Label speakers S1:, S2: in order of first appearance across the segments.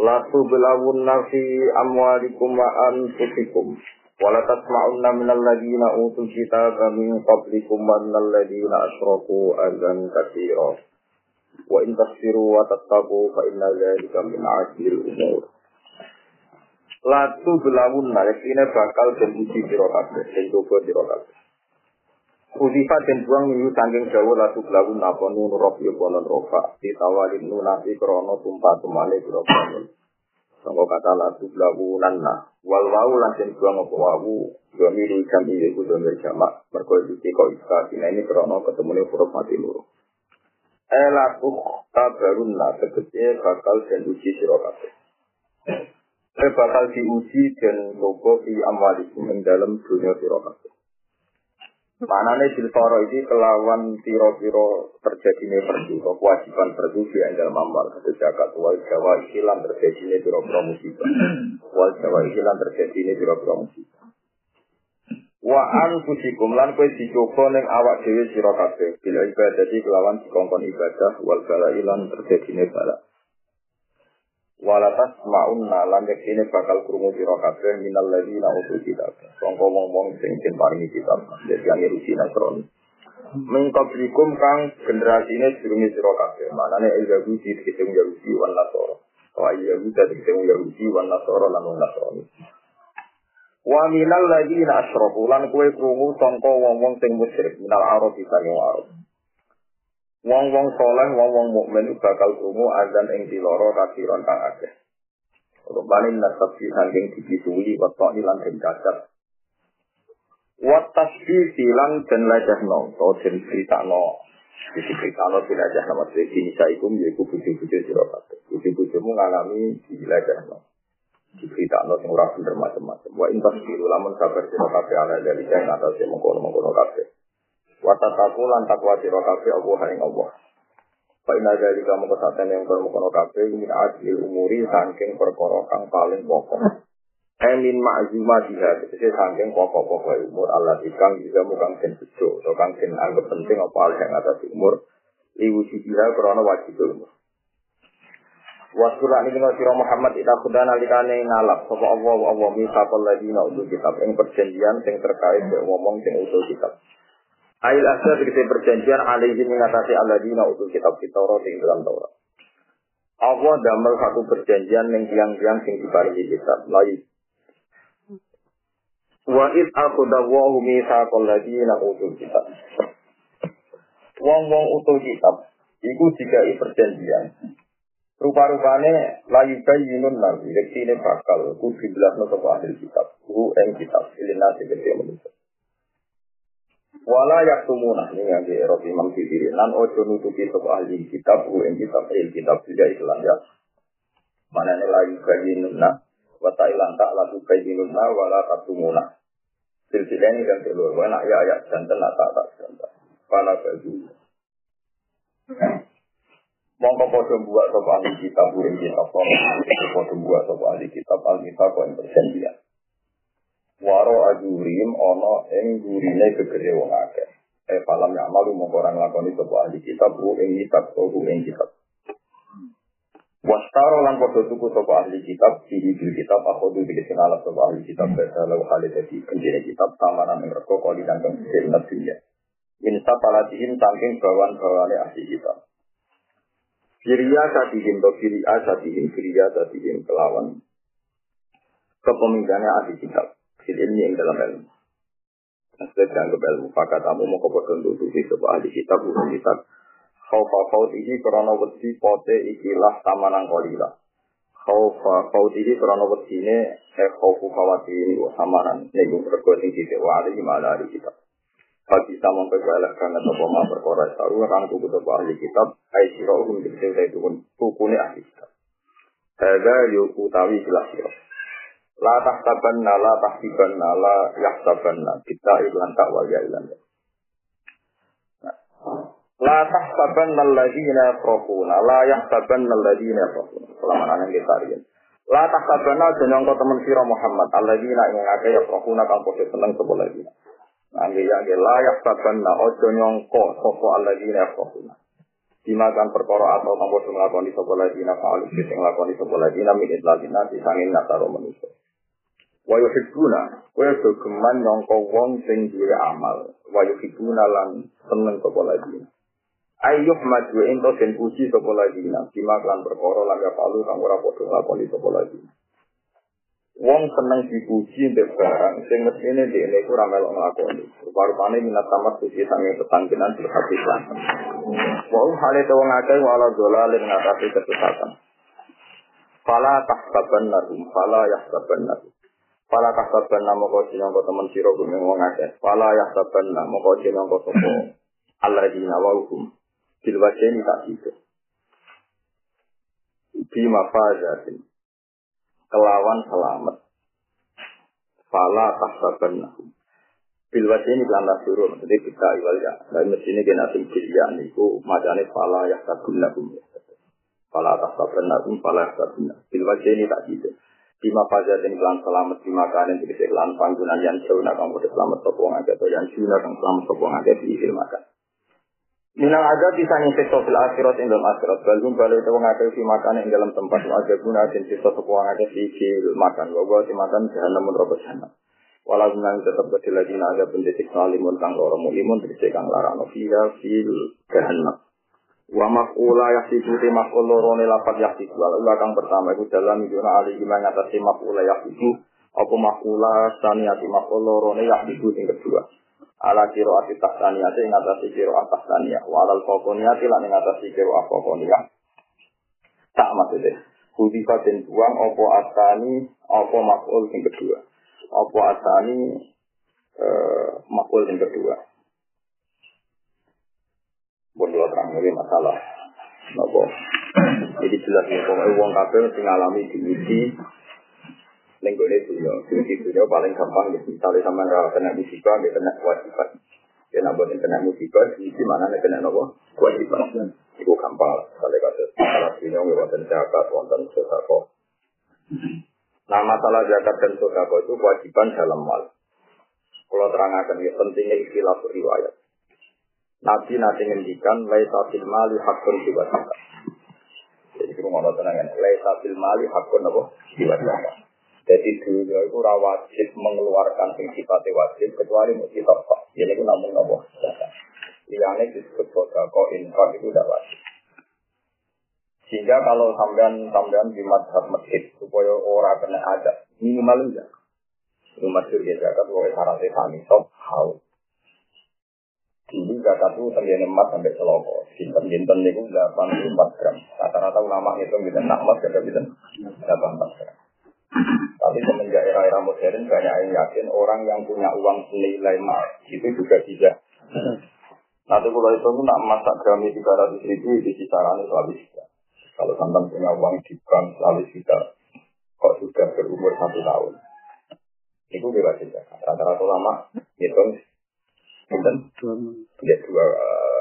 S1: La tublawunna fi amwalikum wa anfusikum. Wa la tasma'unna minal ladina utul kitaba min qablikum wa minal ladina asyraku azan katsira. Wa in tasfiru wa tattaqu fa inna dzalika min 'azmil umur. La tublawunna yakine bakal den uji sira kabeh, den coba sira kabeh. Kudifa dan buang minggu sangking jauh lalu belakun apa nun rof ya bonon rofa ditawalin nunasi krono tumpah tumane biro bonon. Sangka kata lalu belakunan nah wal wau lansen buang apa wawu dua miru jam iya ku dua miru jamak kau iska ini krono ketemu nih huruf mati luru. Eh laku tabarun nah tegese bakal dan uji sirokabe. Eh bakal diuji dan toko di amwalikum dalam dunia sirokabe. Manane silfaro ini kelawan tiro-tiro terjadinya perdu, kewajiban perdu di dalam amal. Kata jagat wal jawa ikilan terjadinya tiro-tiro musibah. Wal jawa ikilan terjadinya tiro-tiro musibah. Wa anfusikum lan kowe dicoba ning awak dhewe sira kabeh bila ibadah kelawan dikongkon ibadah wal bala ilan terjadinya bala. Walatas ma'unna lan ini bakal krungu sira kabeh minal ladina utul kitab. Sangka wong-wong sing den paringi kitab, dadi yang rusi nasron. Mengkoblikum kang generasine durunge sira kabeh. Manane Yahudi dikete Yahudi wan Nasara. Wa Yahudi dikete Yahudi wan Nasara lan wong Nasrani. Wa minal ladina asyraku lan kowe krungu sangka wong-wong sing musyrik minal Arab saking Arab. Wong-wong soleh, wong-wong mukmin bakal krungu azan ing diloro kasiron kang akeh. Rupane nasab fi saking dibisuli wetok ilang ing cacat. Wat tasbih silang dan lajahno, to den critakno. Iki critakno den lajahno maksud iki nisaikum yaiku bujuk-bujuk sira kabeh. Bujuk-bujukmu ngalami dilajahno. Diceritakno sing ora bener macam-macam. Wa intas biru lamun sabar sira kabeh ala dari kang atase mengkono-mengkono kabeh. Watataku lan takwa sira kabeh Allah ing Allah. Fa inna dzalika mongko saten yang kono kabeh min adil umuri saking perkara kang paling pokok. Emin ma'zuma diha tegese saking pokok-pokok umur Allah ikang juga mukang den bejo atau kang anggap penting apa hal yang atas umur liwusi diha krana wajib umur. Wasura ini dengan sirah Muhammad ita kuda nalikane ngalap sapa Allah Allah misaqal ladina utul kitab ing perjanjian sing terkait ngomong sing utul kitab. Ail asal kita perjanjian alaihi mengatasi aladina utul kitab kita Taurat yang dalam Taurat. Allah damel satu perjanjian yang tiang-tiang sing diparingi kitab. Lain. Wa id akhudawahu misaqal ladina utul kitab. Wong-wong utul kitab iku dikai perjanjian. Rupa-rupane layu bayyinun nabi, ini bakal kudu jelasno sapa ahli kitab. Hu ing kitab ilin nasi gede manusia. Wala yaktumuna ini yang di Eropa Imam Sibiri. Lan ojo nutupi sapa ahli kitab, ing kitab il kitab tidak Islam ya. Mana ini layu bayyinunna, wa ta'ilan tak lalu bayyinunna, wala taktumuna. Silsilah ini kan keluar, wa nak ya ayat jantan, nak tak tak jantan. Wala bayyinunna. Mongko podo buat sapa ahli kitab buring kitab podo buat sapa ahli kitab al kitab yang perjanjian. Waro ajurim ono ing gurine gegere wong akeh. Eh falam ya malu mongko ora nglakoni sapa ahli kitab bu ing kitab bu ing kitab. Wastaro lan podo tuku sapa ahli kitab sihi bil kitab akhodu bil sinalap sapa ahli kitab basa lalu hale dadi kendine kitab samanan ing rego koli dan sing dunya. Insa palatihim saking bawan-bawane ahli kitab. Firia satihim atau firia satihim firia satihim kelawan kepemimpinannya ahli kitab fil ilmi yang dalam ilmu. Maksudnya dianggap ilmu. Maka kamu mau kepada untuk sebuah ahli kitab bukan kitab. Khawfa khawt ini karena wedi pote ikilah tamanan kolila. Khawfa khawt ini karena wedi ini eh khawfu khawati ini samaran. Ini gue berkuatin kita wali gimana ahli kitab. Bagi sama kegalak karena sopa ma perkara saru kan kuku sopa ahli kitab ai sira uhum dikse utai tukun tukune ahli kitab. Hadza yu utawi jelas sira. La tahtabanna la tahtibanna la yahtabanna kita ilan tak wal ya ilan. La tahtabanna alladhina yafrahuna la yahtabanna alladhina yafrahuna. Selama nang kita riyen. La tahtabanna jeneng kau teman sira Muhammad alladhina ing akeh yafrahuna kang padha seneng sapa lagi. Nangge ya la yahtabanna ojo nyongko sapa alladhina yafrahuna. dimakan perkara atau kang padha nglakoni sapa ladina fa'alu sing nglakoni sapa ladina min idlalina disangin nasaro manusa wa yuhibbuna wa geman nyangka wong sing duwe amal wa yuhibbuna lan seneng sapa ladina ayyuh maju ento den puji sapa ladina dimakan perkara lan fa'alu kang ora padha nglakoni sapa ladina Wong seneng dipuji mbek barang sing mestine dhekne iku ora melok nglakoni. Rupa-rupane minat tamat suci sange petangkinan berhabisan. Wong hale to wong akeh wala dolalin ngatasi kesesatan. Fala tahsaban narum, fala yahsaban narum. Fala tahsaban namo kau sinongko temen siro gumeng wong akeh. Fala yahsaban namo kau sinongko sopo. Allah di nawaukum. Bilwajeni tak gitu. Bima fajatin kelawan selamat. Fala tahsaban nahum. Bil ini kelanda suruh, maksudnya kita iwal ya. Mesti ini kena tinggi ya, niku macamnya fala ya sabun nahum. Fala tahsaban nahum, fala ya sabun nahum. Bil ini tak gitu. Bima fajar dan kelan selamat di makanan, jadi kelan panggungan yang nak kamu selamat sopong aja, atau yang jauh, nak selamat sopong aja di ilmu makan. Minang ada bisa nyiksa fil akhirat ing dalam akhirat. Balum balik itu mengakai si makan ing dalam tempat ada guna dan sisa sepuang ada si makan. Bahwa si makan jahanam menurut jahanam. Walau nang tetap berdiri lagi naga pendidik salimun kang loro mulimun terus kang larang fiha fil jahanam. Wa maf'ula yahsibu te maf'ul loro ne lapat yahsibu. Ula kang pertama itu dalam yuna ali gimana ngatasi maf'ula yahsibu. Apa maf'ula saniyati maf'ul loro ne yahsibu yang kedua. Ala kiro ati ing atasi kiro tahtaniyah wa alal fokoniyati lan atasi kiro afokoniyah tak maksudnya Hudifa dan buang opo asani opo makul yang kedua. Opo asani eh, makul yang kedua pun lo terang ini masalah nopo jadi jelas ya pokoknya uang kafe mesti ngalami diuji Neng gue dunia, di dunia paling gampang ya. Misalnya sama nggak kena musibah, nggak kena kewajiban. Ya nak buat kena musibah, di mana nih kena nopo kewajiban. Itu gampang lah. Kalau kata masalah dunia nggak wonten zakat, wonten sodako. Nah masalah zakat dan sodako itu kewajiban dalam mal. Kalau terangkan ya pentingnya istilah riwayat. Nabi nanti ngendikan laisa fil mali hakun jiwa zakat. Jadi kita mau tenang laisa fil mali hakun apa jiwa zakat. Jadi dunia itu wajib mengeluarkan sing sifatnya wajib kecuali kita pak. Jadi itu namun nopo. Yang disebut kok infak itu tidak wajib. Sehingga kalau sampean sampean di madhab masjid supaya orang kena ada minimal. Itu masjid ya zakat syaratnya kami sok hal. Dulu zakat itu tenggine emas sampai seloko. Sinten jinten itu 84 gram. Rata-rata ulama itu bisa nak emas kada bisa 84 gram. Tapi semenjak era-era modern banyak yang yakin orang yang punya uang senilai emas itu juga bisa. Nanti kalau itu nak masak grami 300 ribu di kisaran selalu bisa. Kalau santan punya uang di bank selalu bisa. Kok sudah berumur satu tahun. Itu bebas saja. Rata-rata lama hitung Bukan, dua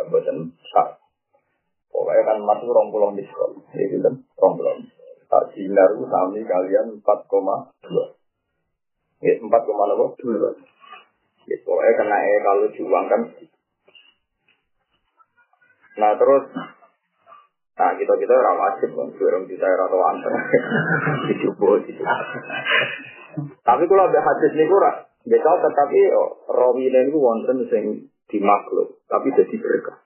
S1: buatan sak. Pokoknya kan masuk rong pulau diskon. Itu kan rong pulau tak dinar sami kalian 4,2 ya 4,2 ya pokoknya kena e kalau diuangkan. Nah terus. Nah kita kita orang wajib kan orang kita atau antar. Dicoba tapi kalau ada hadis kurang Betul, tetapi oh, rawi ini wonten sing dimakhluk, tapi jadi berkah.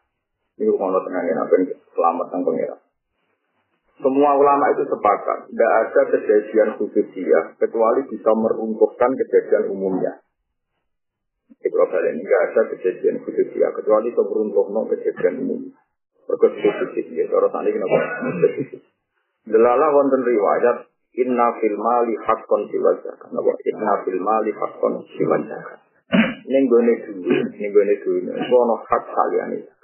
S1: Ini kalau tenangin apa selamat sang pengirat. Semua ulama itu sepakat, tidak ada kejadian khusus dia kecuali bisa meruntuhkan kejadian umumnya. Itu ini tidak ada kejadian khusus dia kecuali bisa meruntuhkan kejadian umumnya. Berkhusus dia, kalau tadi kenapa? Delala wonten riwayat Inna fil mali haqqon siwal zakat. Napa? Inna fil mali haqqon siwal zakat. Ning gone duwe, ning gone duwe, ono hak saliyane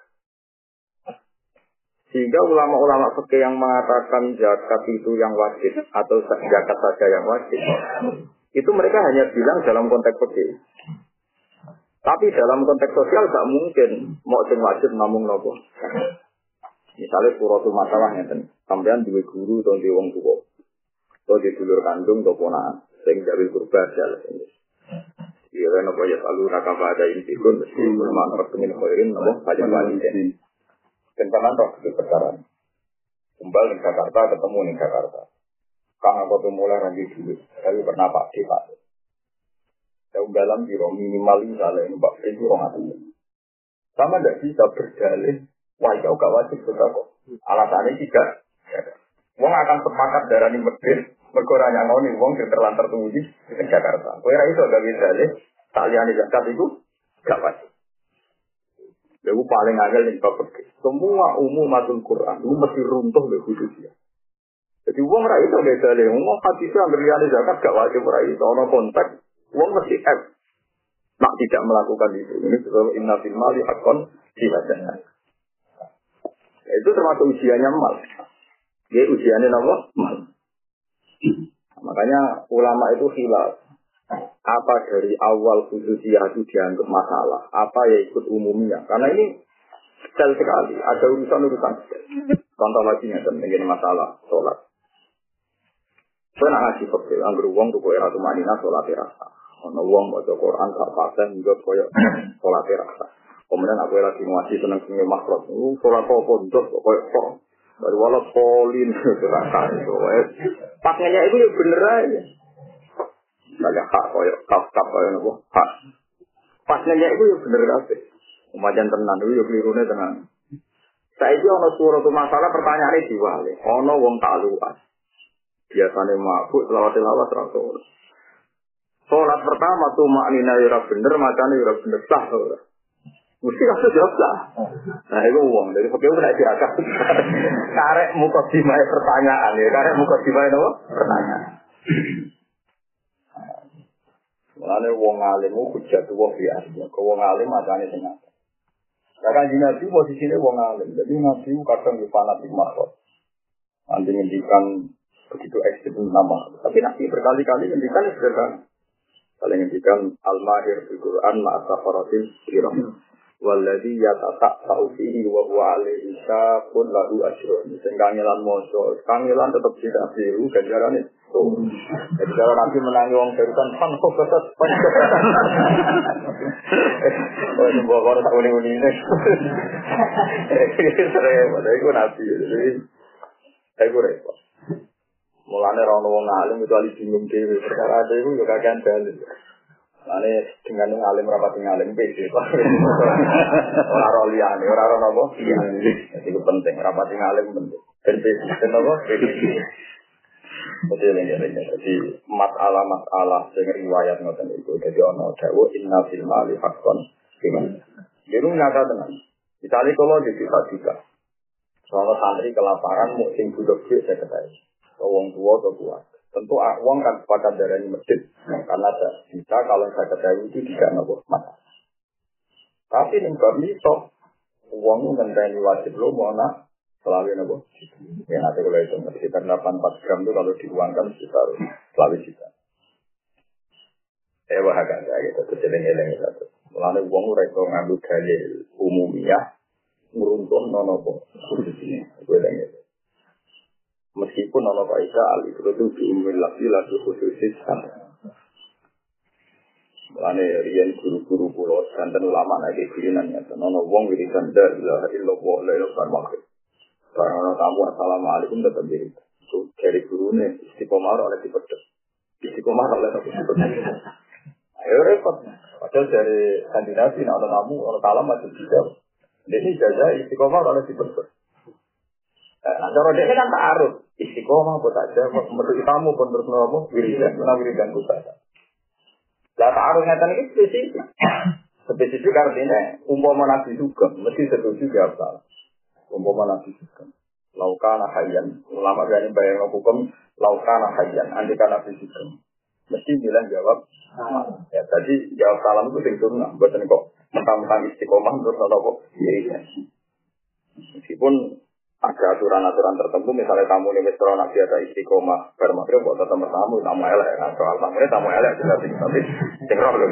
S1: sehingga ulama-ulama fikih yang mengatakan zakat itu yang wajib atau zakat saja yang wajib, Itu mereka hanya bilang dalam konteks fikih. Tapi dalam konteks sosial gak mungkin mau sing wajib namung nopo. Misalnya suratul masalah ngeten, sampean duwe guru atau di wong tua. Atau di dulur kandung atau ponaan, sing jawil kurba jalan. Iya kan apa ya selalu raka pada intikun mesti bermanfaat pertemuan khairin apa pada wali dan pernah toh itu perkara kembali ke Jakarta ketemu di Jakarta. Kang aku tuh mulai lagi dulu. Tapi pernah pak. Di pak Jauh dalam biro minimal misalnya mbak itu orang itu sama tidak bisa berdalih wah jauh gak wajib sudah kok. Alasannya tidak. Wong akan sepakat darah ini medit Mergo ora nyangoni wong sing terlantar tunggu di Jakarta. Kowe ora iso gawe dalih tak liyane zakat iku gak wajib. Lalu paling agak nih bab Semua umum matul Quran itu mesti runtuh le khususnya. Jadi uang rai itu beda deh. Uang hati itu yang berlian zakat gak wajib rai itu. Ono kontak uang mesti F. Nak tidak melakukan itu. Ini sebab inna fil mali hakon sifatnya. Itu termasuk usianya mal. Ya usianya apa? Mal. Makanya ulama itu hilaf. Apa dari awal khususiyah itu dianggap masalah, apa ya ikut umumnya. Karena ini detail sekali, ada urusan-urusan Contoh lagi nih, ini masalah sholat. Saya nak ngasih fakir, anggur uang tuh kaya ratu manina sholat rasa. Ono uang baca Quran, gak pasen juga kaya sholat rasa. Kemudian aku lagi ngasih seneng seneng makhluk, sholat untuk kaya kok. Baru walau polin, rasa itu. Pas nanya itu ya bener aja. Banyak hak koyok, kaf kaf koyok nopo hak. Nanya itu ya bener kabeh. Umajan tenan itu ya kelirune tenan. Saya itu ono surat masalah pertanyaannya diwali. Ono wong tak luas. Biasanya mabuk selawat selawat rasul. Sholat pertama tuh maknina yura bener, macamnya yura bener sah. Mesti kasus jawab lah. Nah itu uang dari fakir udah diragam. Karek muka dimai pertanyaan ya, karek muka dimai apa? Pertanyaan. Mulane wong alim ku hujat wong biasa. Kau wong alim macane sing apa? Karena di nabi posisinya wong alim. Jadi nabi kadang di fanatik makhluk. Nanti ngendikan begitu ekstrim nama. Tapi nabi berkali-kali ngendikan sederhana. Kali ngendikan al-mahir di Quran ma'asafaratil kiram. Waladhi yatata fihi wa alaihi syakun lahu asyrun. Sing kangelan moso, kangelan tetap tidak biru ganjaran itu. Jadi kalau nanti menangi wong barusan pan kok kesat pan Oh ini bawa tak uni-uni ini. Padahal itu nabi. Jadi, gue repot. Mulanya orang wong alim itu alih bingung dewi. Perkara itu juga kagian dalil. Ane dengan yang alim rapat yang alim beda. Orang roh liane, orang roh nopo. Iya. Jadi itu penting, rapat yang alim penting. Dan beda, dan nopo. Jadi ini jadi masalah masalah dengan riwayat ngoten itu. Jadi ono dawu inna fil mali hakon gimana? Jadi nyata dengan. Misalnya kalau di kita juga, soal santri kelaparan, mungkin butuh duit saya ketahui. Wong tua atau kuat. Tentu uang kan sepakat darah ini masjid. Karena bisa kalau saya ketahui itu tidak nopo masalah. Tapi nih bab itu uang ngenteni wajib lo mau nak selalu nopo. Ya nanti kalau itu sekitar 8 4 gram itu kalau diuangkan sekitar selalu juta. Eh wah agak saya gitu. Ini ini satu. Mulanya uang mereka ngambil dalil umumnya nguruntuh nopo khususnya. Gue gitu. Meskipun Allah Aisyah al itu itu diumil lagi lagi khususis Mulane riyen guru-guru pulau santen ulama lagi kirinan ya. Nono wong wiridan la ilaha illallah la ilaha illallah. Karena tamu assalamualaikum tetap diri. Itu dari gurunya istiqomah oleh dipedet. Istiqomah oleh dipedet. Ayo repot. Padahal dari kandidasi, nah ada tamu, orang talam masih tidak. Ini jaga istiqomah oleh dipedet. Nah, cara dia kan tak arut. Istiqomah buat aja, menurut kamu pun terus nopo wiridan, menang wiridan saja. Lah tak arut ngeten iki spesifik. Spesifik artinya umpama nabi juga mesti setuju jawab salah. Umpama nabi juga. Laukana hayyan, ulama berani bayang hukum laukana hayyan, andika nabi juga. Mesti bilang jawab Ya tadi jawab salam itu sing sunnah, buatan kok mentang-mentang istiqomah terus nopo wiridan. Meskipun ada aturan-aturan tertentu misalnya tamu ini wis nak biasa istiqomah bar maghrib buat tamu tamu tamu elek. Nah soal tamu ini tamu elek jelas tapi sing roh lho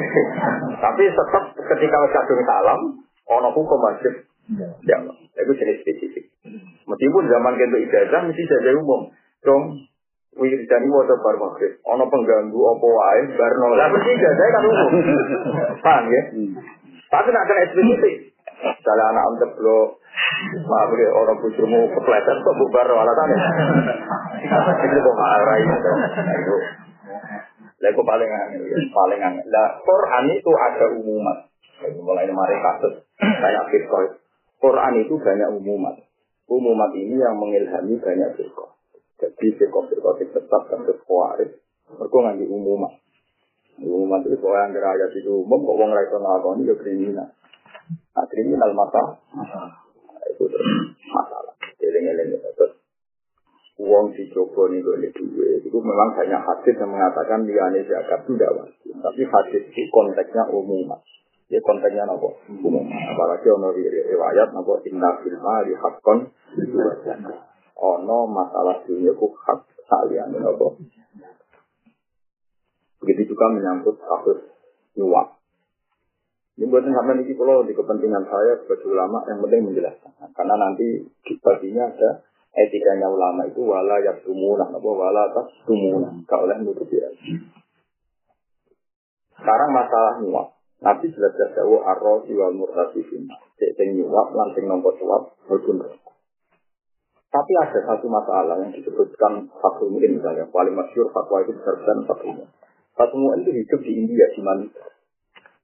S1: tapi tetap ketika wis kadung salam ono hukum wajib. Ya itu jenis spesifik. Meskipun zaman kento ijazah mesti saja umum. Dong dan ini waktu bar maghrib ono pengganggu opo wae bar nolak mesti ijazah kan umum. Paham ya? Tapi nak kena spesifik. Misalnya anak ceblok, maaf ya orang bujumu kepleset kok bubar alasannya. Itu kok marah itu. Lagu paling angin, ya, paling angin. Nah, Quran itu ada umumat. Mulai mari kasus kayak Bitcoin. Quran itu banyak umumat. Umumat ini yang mengilhami banyak firqah. Jadi firqah-firqah tetap kasus kuaris. Mereka nganti umumat. Umumat itu kalau yang ayat itu umum, kok orang rasa ngakoni ya kriminal. Nah, kriminal masa itu masalah. Eling-eling terus uang Joko ini boleh duit. Itu memang banyak hadis yang mengatakan liane zakat tidak wajib. Tapi hadis itu konteksnya umum. Ya konteksnya apa? Umum. Apalagi ono riwayat apa inna fil mali haqqan Ono masalah dunia ku hak salian apa? Begitu juga menyangkut kasus nyuap. Ini buatan sampai ini kalau di kepentingan saya sebagai ulama yang penting menjelaskan. Karena nanti baginya ada etikanya ulama itu wala yak tumuna, apa wala tas. Kau oleh nutupi Sekarang masalah nyuap. Nabi jelas-jelas jauh arro wal murtasifin. Cek nyuap, langsung nomor suap, maupun Tapi ada satu masalah yang disebutkan satu mungkin misalnya. Paling masyur fatwa itu besar-besar satu Satu itu hidup di India, di Malaysia.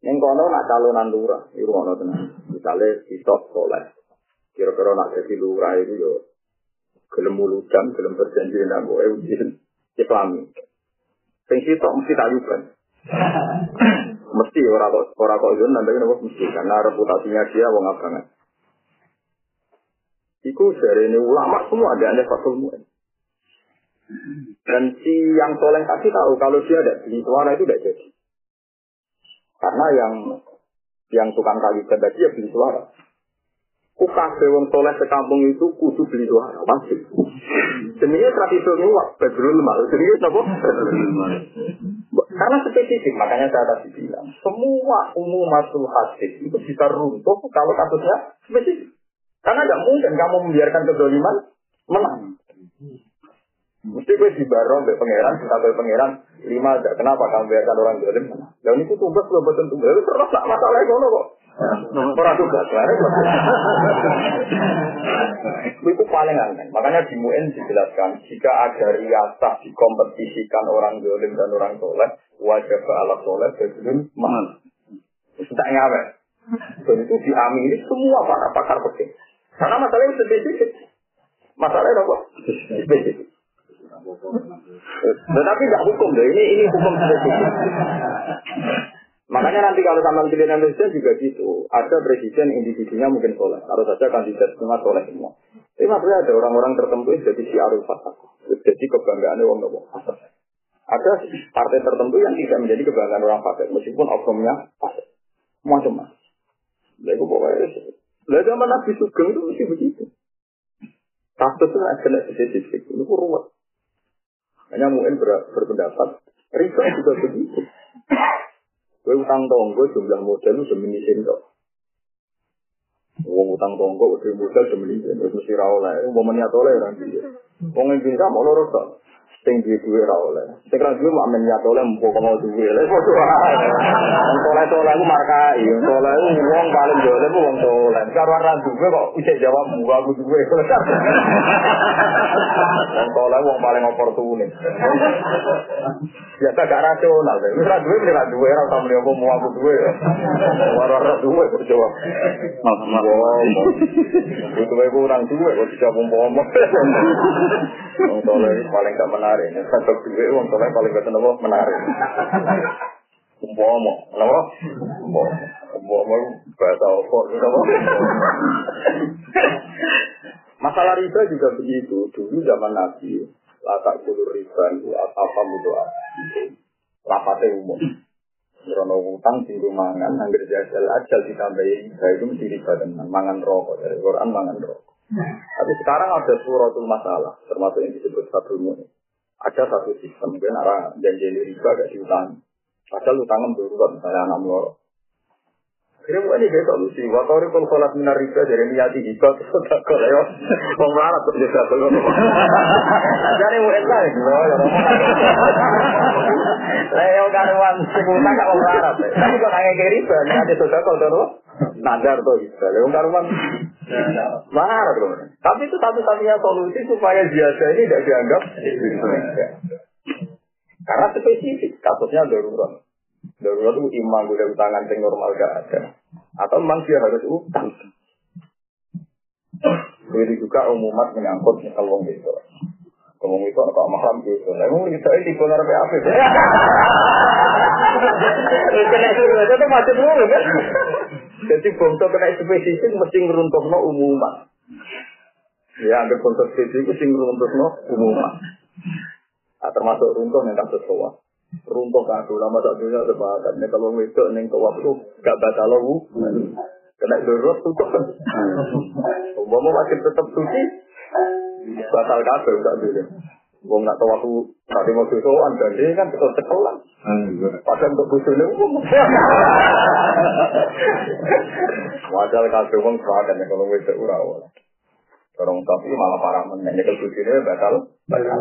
S1: Yang kono nak calonan lurah, itu kono tenang. Misalnya sitok soleh. Kira-kira nak jadi lurah itu yo gelem muludan, gelem berjanji dengan gue ujian Islami. Sing sitok mesti tayuban. mesti orang kok orang kok itu nanti kenapa mesti karena reputasinya dia wong abangan. Iku dari ini ulama semua ada ada fatul mu'in. Dan si yang soleh tadi tahu kalau dia ada di suara itu tidak jadi. Karena yang yang tukang kali tadi ya beli suara. Kukabe wong soleh sekampung itu kudu beli suara, pasti. Jenenge tradisi nyuwak, bedrul mal. Jenenge apa? Karena spesifik, makanya saya tadi bilang, semua umum masuk hadis itu bisa runtuh kalau kasusnya spesifik. Karena tidak mungkin kamu membiarkan kedoliman menang. Mesti gue di barong be pangeran, kita be pangeran lima aja. Kenapa kamu biarkan orang dolim? Dan itu tugas lo betul tugas. Itu terus tak masalah itu kok. Orang tugas lah. Itu paling aneh. Makanya di MUN dijelaskan jika ada riasah dikompetisikan orang dolim dan orang soleh, wajib ke alat soleh sebelum mahal. Tak ngawe. Dan itu diamini semua para pakar penting. Karena masalahnya spesifik. Masalahnya apa? Spesifik. Tetapi tidak hukum deh. Ini ini hukum spesifik. Makanya nanti kalau sama pilihan presiden juga gitu. Ada presiden individunya mungkin soleh. Harus saja kandidat semua soleh semua. Tapi maksudnya ada orang-orang tertentu yang jadi siarul fatah. Jadi kebanggaan orang nopo. Ada partai tertentu yang tidak menjadi kebanggaan orang fasik meskipun oknumnya fasik. Macam-macam. Lalu pokoknya Lalu zaman Nabi Sugeng itu mesti begitu. Kasusnya ada spesifik. Itu ruwet. Hanya mungkin ber, berpendapat, riba juga begitu. Gue utang tonggo jumlah modal itu demi kok. Wong utang tonggo udah modal demi terus mesti rawol Mau meniat oleh orang dia. Wong yang bisa mau lorot kok. Sing duwe duwe ra oleh. Sing ra duwe mak menyat oleh mbok kono duwe. Lha padha wae. Wong soleh-soleh ku markai, soleh ku wong paling jole ku wong soleh. Karo ra duwe kok isih jawab mbok aku duwe. Wong soleh wong paling oportunis. Biasa gak rasional. Wis ra duwe ra duwe ra tau mrene mau aku duwe. Ora ra duwe kok jawab. Itu wae kurang duwe kok dijawab omong. Wong soleh paling gak menarik menarik. Satu duit uang soleh paling gak apa menarik. Umpama, kenapa? Umpama, umpama bahasa opor, kenapa? Masalah riba juga begitu. Dulu zaman Nabi, latak bulu riba itu apa mudoa. Rapatnya umum. Rono utang tinggu mangan, anggar jajal ajal ditambahi riba itu mesti riba tenan. Mangan rokok dari Quran mangan rokok. Tapi sekarang ada suratul masalah, termasuk yang disebut satu ini. Ada satu sistem, kan arah janji riba gak diutang. Padahal utangnya berurat misalnya anak melorok. Kira bukan ini solusi. Waktu kalau sholat minar riba dari niati hibah terus tak kau ya. Mau melarat tuh jadi satu. Jadi elah itu. Leo karuan sebutan gak mau melarat. Tapi kok nanya kayak riba niati sudah kau terus. Nadar tuh gitu. Leo karuan melarat tuh. Tapi itu satu-satunya solusi supaya biasa ini tidak dianggap. Karena spesifik, kasusnya darurat. Darurat itu imam gue utangan yang normal gak ada. Atau memang dia harus utang. Begitu juga umumat menyangkut misal wong itu. Ngomong itu anak mahram gitu. Nah, emang bisa ini benar apa apa? Itu masih dulu kan? Jadi bongso kena spesifik mesti ngeruntuhno umumat. Ya, ada bongso spesifik mesti ngeruntuhno umumat. Nah, termasuk runtuh yang kasus soal. Runtuh kado lama tak dunia sepakat. Nih kalau itu neng ke waktu gak batal lu. Kena darurat tutup kan. Umpama masih tetap suci. Batal kado gak dulu. Wong nak tahu waktu tadi mau susuan dan dia kan tetap sekolah. Padahal untuk busune umum. Wajar kado wong sepakat nih kalau itu urawa. Orang tapi malah parah menanya ke busune batal. Batal.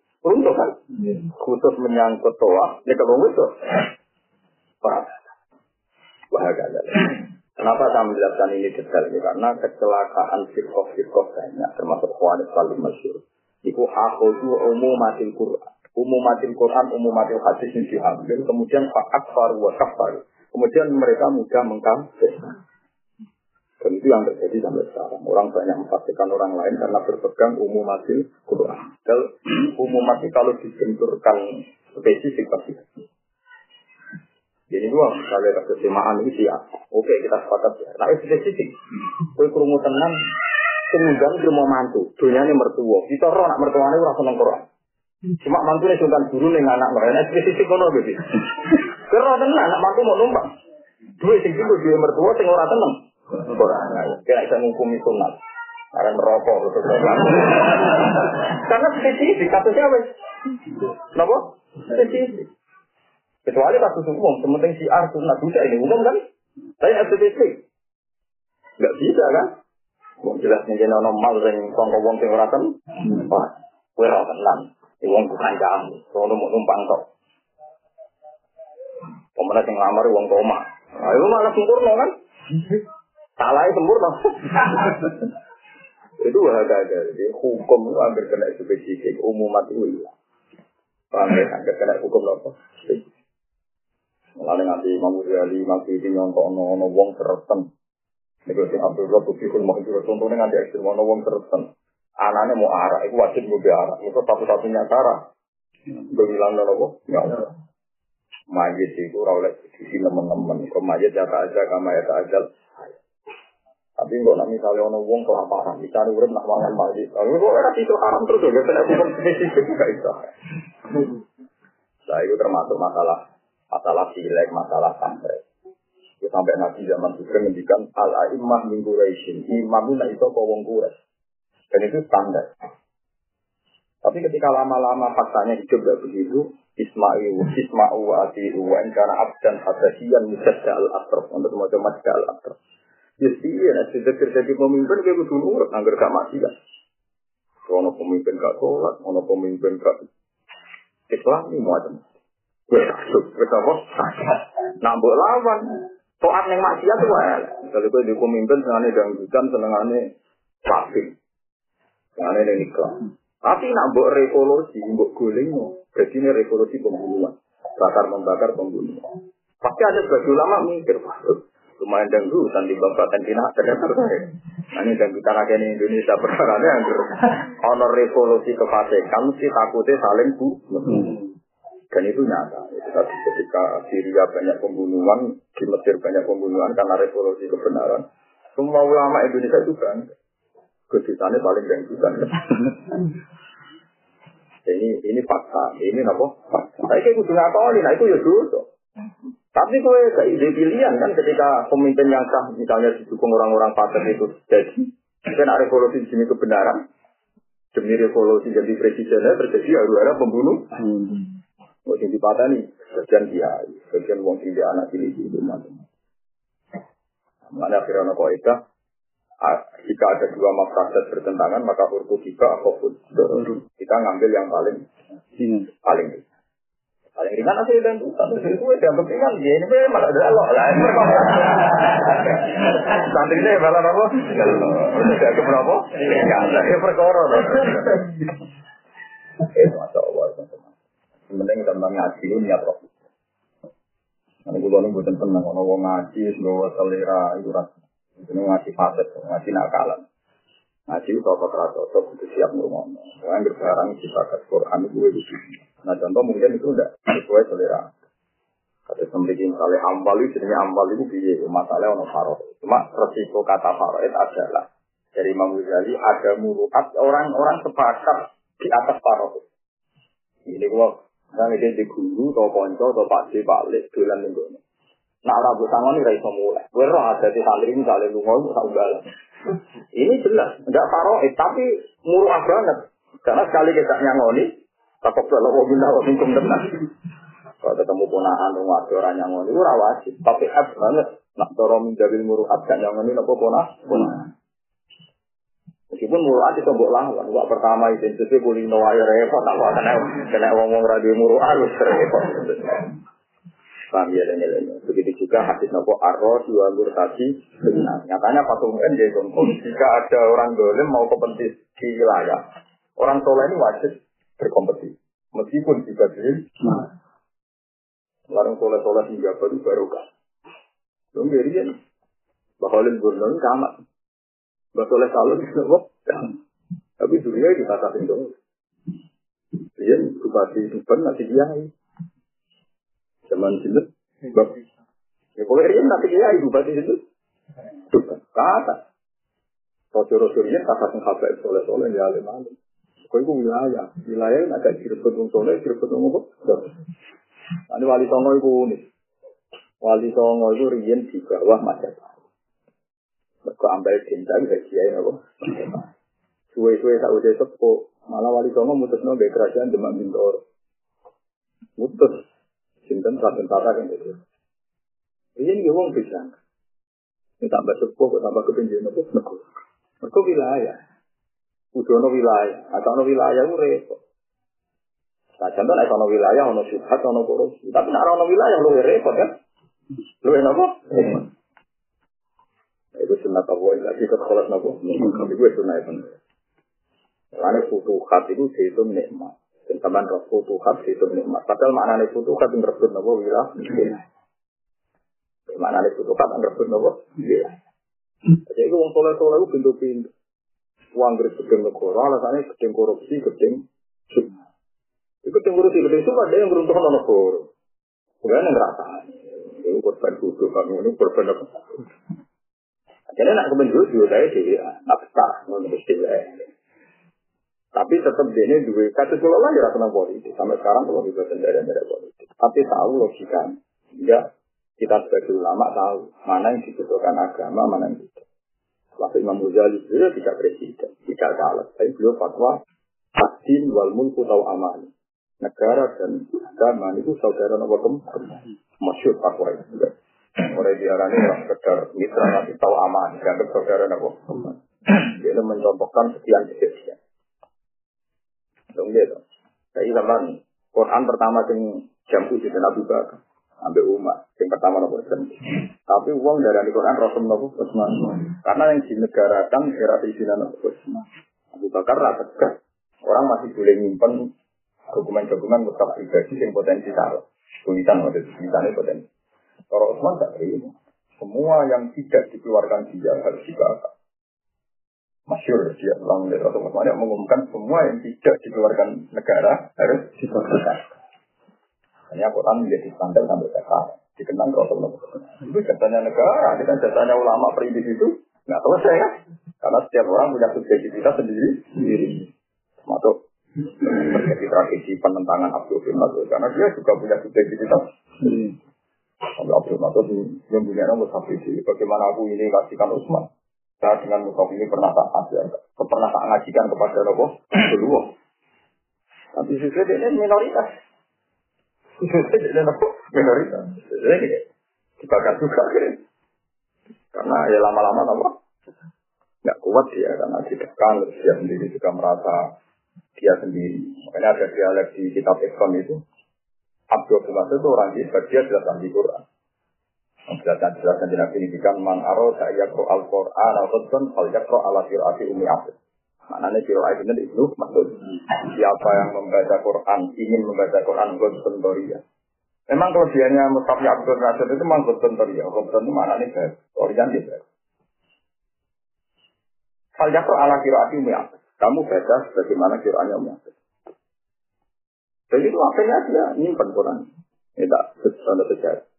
S1: Runtuh kan? Khusus menyangkut toa, ya kalau itu. Pak, bahagia. Kenapa saya menjelaskan ini detail ini? Karena kecelakaan sirkoh-sirkoh banyak, termasuk wanita paling masyur. Iku akhudu umumatil Quran. Umumatil Quran, umumatil hadis ini diambil. Kemudian fa'ak faru wa kafaru. Kemudian mereka mudah mengkafir. Dan itu yang terjadi sampai sekarang. Orang banyak mempastikan orang lain karena berpegang umum hasil Quran. Dan umum mati kalau dibenturkan spesifik pasti. Jadi dua, kesemaan ini sih ya. Oke, kita sepakat ya. Nah, spesifik. Kue kerungu tenang, kemudian dia mau mantu. Dunia ini mertua. Kita roh anak mertuanya orang seneng Quran. Cuma mantu ini sultan guru nih anak mereka. Spesifik kono gitu. Kerana tenang, anak mantu mau numpang. Dua sing itu dua mertua, sing ora tenang. Quran. Kira bisa menghukumi sunat. Karena merokok betul Karena spesifik kasusnya apa? Kenapa? Spesifik. Kecuali kasus umum, sementing si ar sunat bisa ini umum kan? Tapi spesifik. Gak bisa kan? Wong jelas nih jadi normal dan kongko wong sing ora ten. Wah, kowe ora tenan. Wong bukan kamu, sono mau numpang tok. Pemenang sing lamar wong koma. Ayo malah sempurna kan? Salah itu sempurna. itu ada Jadi hukum itu hampir kena spesifik. Umumat itu hilang. Ya? Hampir kena hukum apa? Mulai nanti Imam Ghazali masih ini nyontok ono wong sereten. Ini sing Abdul Rabb Fikul Mahjur. Contohnya nanti ekstrim ono wong sereten. Anaknya mau arah, itu wajib gue arah. Itu satu-satunya cara. Bilang nopo, ya Allah. Majid itu rawlek di sini teman-teman. Kau majid jaka aja, kama ya ajal. Tapi kok nak misalnya ono wong kelaparan, dicari urip nak mangan mati. Lalu kok ora itu haram terus ya, hukum spesifik juga itu. Nah, itu termasuk masalah masalah silek, masalah sampai. Itu sampai nabi zaman itu mendikan al aimah min Quraisyin. Imam itu itu kok wong Quraisy. Dan itu standar. Tapi ketika lama-lama faktanya hidup gak begitu, Ismail, Ismail wa Atiru, wa karena abdan hadasiyan musajja al-atraf, untuk semacam majda al-atraf. Yes, iya, nanti jadi pemimpin kayak kudu nurut, anggar gak kan. Ono pemimpin gak sholat, ono pemimpin gak Islam ini macam. Wes apa? Nambah lawan. Toat yang maksiat tuh wae. Kalau gue di pemimpin senengane dangdutan, senengane pasti. Senengane nikah. Tapi nak mbok revolusi, mbok guling, jadi ini revolusi pembunuhan. Bakar membakar pembunuhan. Pasti ada sebagian ulama mikir, wah lumayan dangdutan di babakan ternyata Nah ini dan kita lagi di Indonesia perkara yang honor revolusi kefasikan mesti takutnya saling bu. Dan itu nyata. Itu tadi ketika Syria banyak pembunuhan, di Mesir banyak pembunuhan karena revolusi kebenaran. Semua ulama Indonesia itu kan kedutannya paling dangdutan. ini ini fakta, ini apa? Fakta. Tapi kayak kudu ngakoni, nah itu ya dulu. Tapi kowe gak ide pilihan kan ketika pemimpin yang sah misalnya didukung orang-orang fasik itu jadi kan ada revolusi di sini kebenaran. Demi revolusi jadi presidennya terjadi ada pembunuh. Hmm. mau jadi nih sekian dia sekian wong tidak anak ini itu macam mana firman kaidah jika ada dua maksud bertentangan maka urut jika apa pun. Kita ngambil yang paling hmm. paling Paling ringan asli dan satu itu yang penting kan ya ini malah ada Allah lah. Santri ini malah apa? Tidak ke berapa? Enggak, ya perkara. Itu masya Allah. Penting tentang ngaji itu niat roh. Karena gue lalu bukan tenang, kalau ngaji, sebawa selera itu rasa. Itu ngaji faset, ngaji nakalan. Ngaji itu kalau cocok, itu siap ngomong. Yang berbarang kita ke Quran, di sini. Nah contoh mungkin itu udah sesuai selera. Kata memiliki misalnya ambal itu jenisnya ambal itu biaya masalah ono faro. Cuma resiko kata faro itu adalah dari Imam Ghazali ada muruat orang-orang sepakat di atas faro. Ini gua nggak ide di guru atau ponco atau pak balik dolan minggu ini. Nah rambut tangan ini raiso mulai. Gue roh ada di santri misalnya lu ngomong tak. Ini jelas enggak faro, tapi muruah banget. Karena sekali kita nyangoni, Takut kalau mau bina kok minum tenang. Kalau ketemu ponakan rumah orang yang ngono itu rawasi. Tapi ab banget. Nak dorong menjadi muruat yang ini nopo ponah. Meskipun muruat itu mbok lawan. Pertama itu itu boleh air repot. Tak kena kena ngomong radio muruat harus repot. Paham ya dan Begitu juga hadis nopo arroh dua tadi benar. Nyatanya patungan jadi contoh. Jika ada orang dolim mau kepentis di wilayah, orang soleh ini wajib berkompetisi. Meskipun juga diri, nah. Larang soleh-soleh hingga baru baru kan. Dong jadi kan. Bahalin gurnong sama. Basoleh salon kok. Tapi dunia itu tata dong. Dia bupati Tuban masih kiai. Zaman situ. Ya boleh dia nanti kiai bupati situ. Tuban. Kata. Rasul-rasulnya kata penghabai soleh-soleh ya alim-alim. Kau itu wilayah, wilayah yang agak direbut wong soleh, direbut wong apa? Ini wali songo itu unik. Wali songo itu rian di bawah Majapahit. Mereka ambil cinta bisa kiai apa? Suwe-suwe tak udah sepo, malah wali songo mutus nabe kerajaan demak bintor. Mutus, cinta raden tata kan gitu. Rian dia wong bisa. Ini tambah sepo, tambah kepinjauan apa? Mereka wilayah. Kudu wilayah. Atau wilayah itu repot. Nah, contoh nek ono wilayah ono syubhat ono korupsi. Tapi nek ono wilayah lu repot kan? Lu apa? Itu sunat apa lagi ke sholat nopo. Tapi gue sunat itu. Lalu futuhat itu dihitung nikmat. Tambahan roh futuhat dihitung nikmat. Padahal maknanya futuhat yang rebut nopo wilayah. Maknanya futuhat yang rebut nopo wilayah. Jadi itu orang soleh-soleh itu pintu-pintu uang dari gedeng negara, alasannya gedeng korupsi, gedeng sunnah. Itu gedeng korupsi, gedeng sunnah, ada yang beruntung sama negara. Bukan yang ngerasa. Ini korban kudu, kami ini korban apa? Jadi nak kebenjut juga saya di abstrak, menurut istilah. Tapi tetap dia ini dua kata sekolah lagi rasa politik. Sampai sekarang kalau juga sendiri dari politik. Tapi tahu logika. Ya kita sebagai ulama tahu mana yang dibutuhkan agama, mana yang tidak. Waktu Imam Ghazali beliau tidak presiden, tidak caleg. Tapi beliau fatwa Adin wal mulku tau aman. Negara dan agama itu saudara nomor kembali. Masyur fatwa itu. Mulai diarani orang sekedar mitra nanti tahu aman. Dianggap saudara nomor kembali. Dia mencontohkan sekian kejadian. Dong dong. Jadi zaman Quran pertama yang jam uji dan Abu Bakar ambil umat. Yang pertama nopo Tapi uang dari Quran Rasul nopo Utsman. Karena yang dinegarakan era Sayyidina nopo Utsman. Abu Bakar rata Orang masih boleh nyimpen dokumen-dokumen mutaf pribadi yang potensi taruh. Tulisan waktu itu, tulisannya potensi. Kalau Utsman tak terima. Semua yang tidak dikeluarkan dia harus dibakar. Masyur dia ulang dari Rasul Utsman yang mengumumkan semua yang tidak dikeluarkan negara harus dibakar. Hanya Quran menjadi standar sampai sekarang. Dikenang Rasul Itu jatahnya negara, ini kan jatahnya ulama perintis itu nggak selesai kan? Karena setiap orang punya subjektivitas sendiri. sendiri. Termasuk terjadi tragedi penentangan Abdul bin karena dia juga punya subjektivitas. Sampai Abdul Mas'ud yang punya nama Musafisi. Bagaimana aku ini kasihkan Utsman? Saya dengan Musaf ini pernah tak ajar, pernah tak ngajikan kepada Nabi kedua. Tapi sesuai ini minoritas. Ini minoritas. Jadi dibakar juga. Karena ya lama-lama apa? Nggak kuat dia karena ditekan, dia sendiri juga merasa dia sendiri. Makanya ada dialek di kitab Ekon itu. Abdul bin itu orang hebat, dia jelas ahli Quran. Menjelaskan jelaskan di Nabi kan man aro saya yakro al Quran al Quran al yakro ala firati umi abid. Maknanya kiro ayat ini itu maksud siapa yang membaca Quran ingin membaca Quran Quran Doria. Memang kelebihannya Mustafa Abdul Nasir itu memang Quran Doria. Quran itu maknanya baik, Doria dia baik. Al yakro ala firati umi abid. Kamu baca sebagaimana Qur'annya Umar. Jadi itu akhirnya dia nyimpan Quran. Ini tak sesuatu sejarah.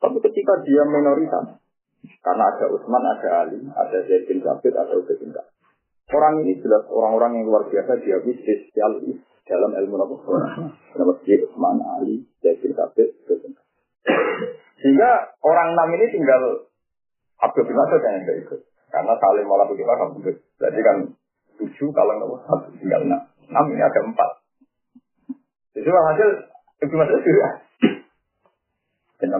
S1: Tapi ketika dia minoritas, karena ada Utsman, ada Ali, ada Zaid bin Zabid, ada Ubay bin Orang ini jelas orang-orang yang luar biasa dia spesialis dalam ilmu Nabi. Nama dia Utsman, Ali, Zaid bin bin Sehingga orang enam ini tinggal Abdul bin Mas'ud yang tidak ikut. Karena saling malah begitu kan Berarti kan tujuh kalau nggak satu tinggal enam. Enam ini ada empat. Jadi hasil itu masuk surga. Benar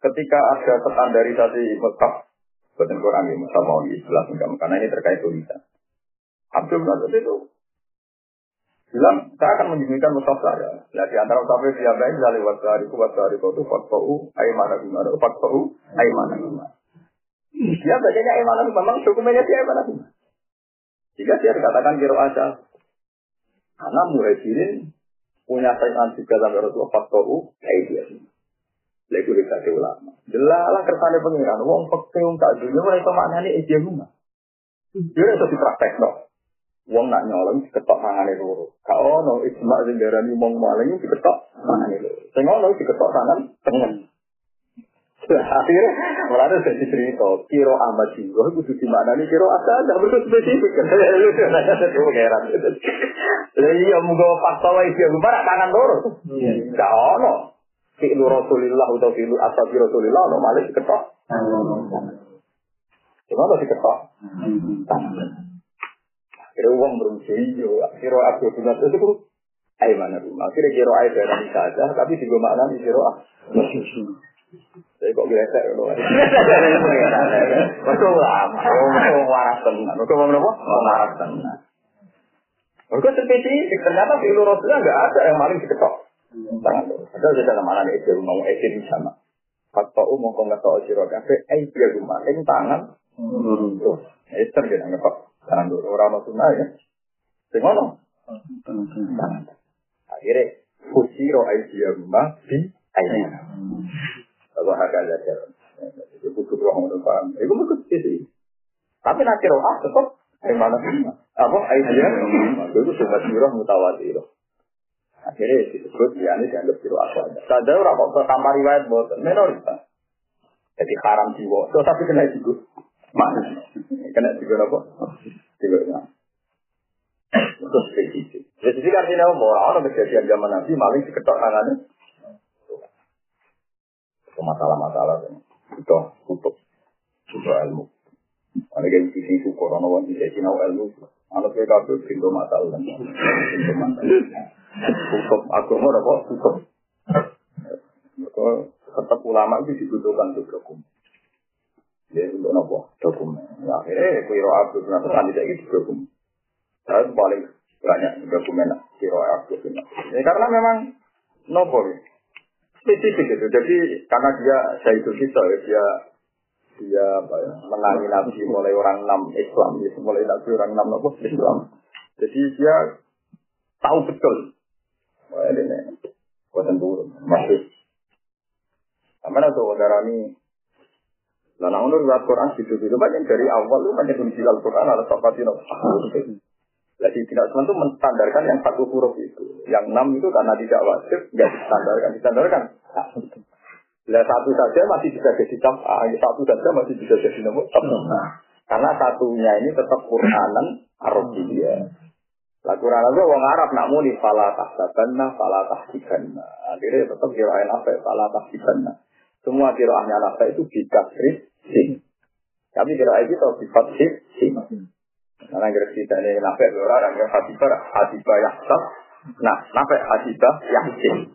S1: Ketika ada standarisasi Mekah, buatan Quran ini Musa mau jelas enggak karena ini terkait tulisan. Abdul Nasir itu bilang saya akan menyembunyikan mushaf saya. Nah, di antara mushaf dia baik dari wasari ku wasari itu fatfau aimana gimana fatfau aimana gimana. Dia bacanya aimana memang dokumennya dia aimana gimana. Jika dia dikatakan kiro aja. Karena muhajirin punya saingan juga sampai Rasulullah faktoru kayak Lalu kita ulama. Jelalah kersane pengiran. Wong fakir wong tak dunia mulai mana nih ijazah rumah. Dia itu dipraktek no. Wong nak nyolong diketok tangane loro. Kau no ijma sing darani wong maling diketok tangane loro. Sing ngono diketok tangan tengen. Akhirnya malah ada jadi cerita, kiro amat jiwa, itu di mana nih kiro asal, tidak perlu spesifik. Lu tuh heran. Jadi iya muga fakta wae dia gimana tangan loro. Gak ono. Fi'lu Rasulillah atau fi'lu ashabi Rasulillah ono malah diketok. Gimana diketok? Akhirnya uang berusia yo, kiro aku punya itu Ayo mana rumah? Akhirnya kiro ayo dari saja, tapi juga makna kiro ah. Saya kok gresek lho. Mergo lama, wong waras tenan. Mergo wong napa? Wong waras tenan. Mergo spesifik ternyata di Rasulullah enggak ada yang maling diketok. Tangan lho. Padahal di dalam mana itu mau esin sama. Fakta umum kok nggak tahu siro kafe, eh dia rumah, ing tangan. Tuh, Esther dia nggak tangan dulu orang sunnah ya. Sing ngono. Tangan. Akhirnya, fusiro aidia rumah di ayah. Kalau harga saja. Itu butuh ruang untuk paham. Itu butuh sih. Tapi nanti roh tetap mana apa idea itu sudah sirah mutawatir. Akhirnya disebut ya ini dianggap apa aja. Saja orang kok tambah riwayat buat minoritas. Jadi haram jiwa. So tapi kena juga. Mana? Kena juga apa? Juga Terus spesifik. Spesifik artinya mau orang kejadian zaman Nabi maling diketok tangannya masalah-masalah itu tutup tutup ilmu. Ada yang sisi syukur, orang orang bisa sinau ilmu. Anak saya kabel pintu masalah, pintu masalah. Tutup agama apa? Tutup. tetap ulama itu dibutuhkan untuk dokumen. Ya untuk apa? Dokumen. Ya, akhirnya kiro abdul nanti kan tidak itu dokumen. Saya paling banyak dokumen kiro abdul Ya karena memang nopo ya spesifik itu. Jadi karena dia saya itu kita ya, dia dia ya, menangi nabi mulai orang enam Islam, ya, mulai nabi orang enam apa Islam. Jadi dia tahu betul. Wah ini nih, buatan turun masih. Sampai ada saudara ini. Nah, namun riwayat Quran gitu gitu banyak dari awal lu banyak kunci Al-Quran ada topati no. Jadi tidak semua itu menstandarkan yang satu huruf itu. Yang enam itu karena tidak wajib, nggak distandarkan. Distandarkan. Nah, satu saja masih bisa jadi cap, satu saja masih bisa jadi nomor cap. Karena satunya ini tetap Quranan Arabia. Lah Quran itu wong Arab nak muni fala tahsabanna fala tahsibanna. Akhirnya tetap kirain apa fala tahsibanna. Semua kiraannya apa itu dikasih sing. Tapi kira itu tahu sifat sing sing. Karena kira kita ini nafek orang yang hasibar hasibah yahsab. Nah, nafek hasibah yahsin.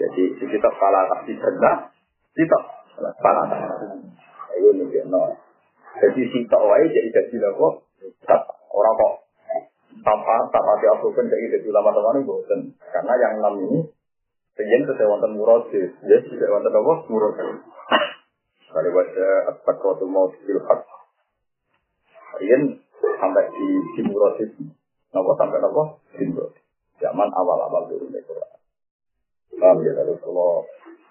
S1: Jadi kita fala tahsibanna fala tahsibanna. Ayo nih no. Jadi kita wae jadi jadi loh orang kok tanpa tanpa diaproven kayak gitu ulama teman bosen karena yang enam ini Sejen sesuai wonten murodis, ya sesuai wonten apa murodis. Kali baca at-taqwatu maut bil haq. Yen sampai di di murodis, nopo sampai nopo di. Zaman awal-awal turun Quran. Paham ya kalau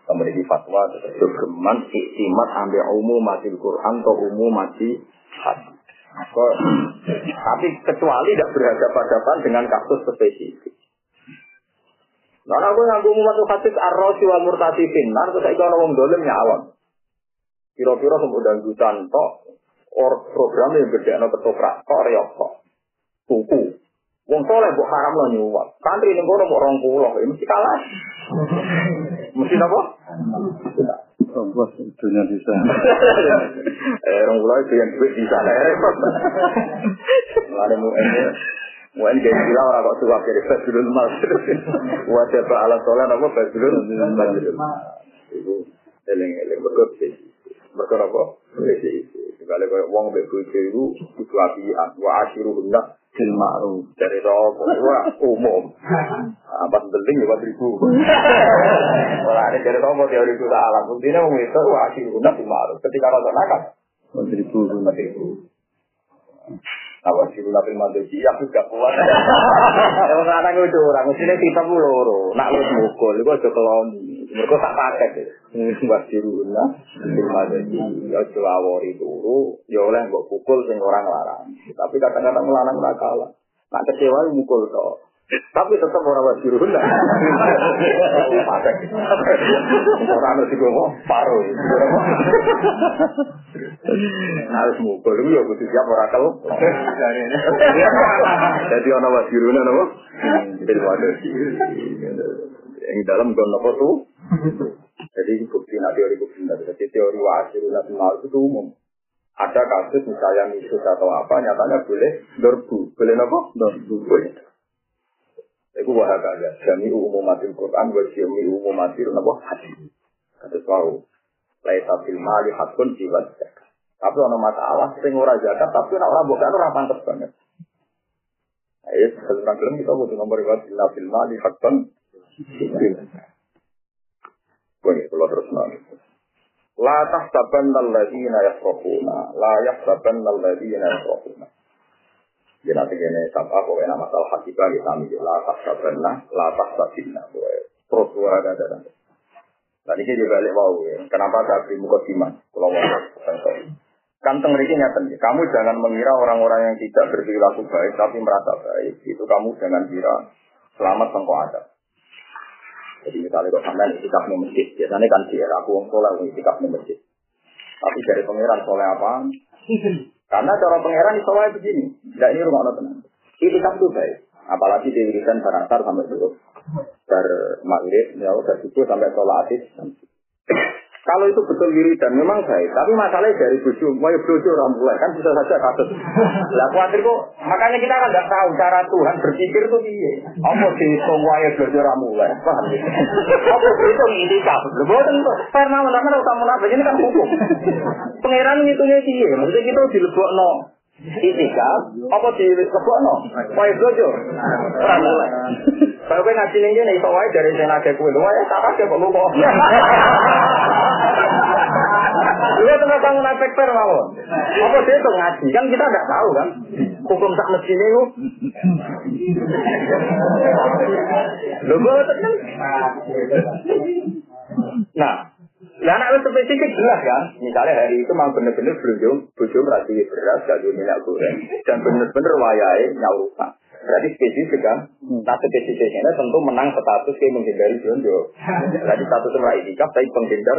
S1: memiliki fatwa terus geman iktimat ambil umum mati Quran atau umum mati hadis. Tapi kecuali tidak berhadapan-hadapan dengan kasus spesifik. Nah, aku nganggu umat hadis arrosi wal murtasi finar, terus saya kalau ngomong dolim nyawang. Kira-kira kemudian jutaan tok, or program yang gede no ketoprak, tok reok tuku. Wong soleh buat haram lo nyuwat. Santri ini gue mau orang pulau, ini mesti kalah. Mesti apa?
S2: Bos dunia bisa.
S1: Eh, orang pulau itu yang duit bisa, repot. Ada mau ini, mau ini jadi bilang orang kok suka jadi fasulun mas. Wajah alat soleh apa fasulun mas. Itu eling eling berkot sih. Berkot apa? Sekali kayak uang beku itu itu apian. Wa bil ma'ruf dari wah umum. Apa penting ya buat ribu kalau ada dari rokok teori itu alam. Intinya umum itu wah sih guna bil ma'ruf ketika rokok nakal
S2: buat ribu
S1: buat ribu Awak sih guna bil ma'ruf ya aku gak kuat. Emang anak itu orang mestinya kita puluh nak lu mukul itu aja keloni mereka tak pakai. Buat diruna bil ma'ruf ya celawori turu ya oleh mbok pukul sing orang larang. Tapi kadang-kadang melarang ora kalah. Nak kecewa mukul to. Tapi tetap orang wajib runa pakai. Orang harus ngomong paruh. Harus mukul. Ya butuh siap orang kalau jadi orang wajib runa apa bil ma'ruf yang dalam apa tuh. Jadi bukti nah teori bukti jadi teori wajib nabi ma'ruf itu umum. Ada kasus misalnya misus atau apa nyatanya boleh dorbu. Boleh apa dorbu. Boleh itu wahada ya jami umumatil Quran wa jami umumatil apa hadis. Kata tahu laisa fil mali hakun jiwa tapi ada masalah sing ora zakat tapi nek ora bukan ora pantes banget. Ayo, film kita butuh nomor riwayat fil mali hakun Gue kalau terus nanti. La tahsabanna alladziina yafrahuna, la yahsabanna alladziina yafrahuna. Ya nanti kene sabah pokoknya nama masalah hakikah kita ambil la tahsabanna, la tahsabinna. Terus dua ada ada. Dan ini juga balik mau ya. Kenapa saya beri muka siman? Kalau mau Kan tengriki nyata Kamu jangan mengira orang-orang yang tidak berperilaku baik tapi merasa baik. Itu kamu jangan kira selamat tengkok ada. Jadi misalnya kok sampai itikaf di masjid, biasanya kan dia aku wong soleh itikaf di masjid. Tapi dari pangeran soleh apa? Karena cara pangeran soleh begini, tidak ini rumah Allah tenang. Itikaf itu baik, apalagi dirikan barasar sampai dulu. Dari maghrib, ya udah sampai sholat Kalau itu betul wiridan memang baik, tapi masalahnya dari bojo, mau bojo orang mulai kan bisa saja kasus. Lah khawatir kok, makanya kita kan nggak tahu cara Tuhan berpikir tuh piye. Apa sih wae bojo orang mulai, paham ya? Apa itu itikaf? Lho boten kok, karena mana utama munafik ini kan hukum. Pangeran ngitungnya piye? Maksudnya kita dilebokno itikaf apa dilebokno? Wae bojo ora mulai. Kalau kowe ngaji ning kene iso wae dari sing nake kowe, wae tak akeh kok lupa. Iya tengah bangun efek per mawon. Apa dia itu ngaji? Kan kita nggak tahu kan. Hukum tak mesti ini lu. Lu gue tenang. Nah, Lah anak spesifik jelas kan. Misalnya hari itu memang bener-bener belum bujum rasi beras, gak minyak goreng, dan bener-bener wayai nyaurutan. Berarti spesifik kan? Nah spesifiknya tentu menang status kayak menghindari blonjo. Berarti status merah itikaf tapi penghindar.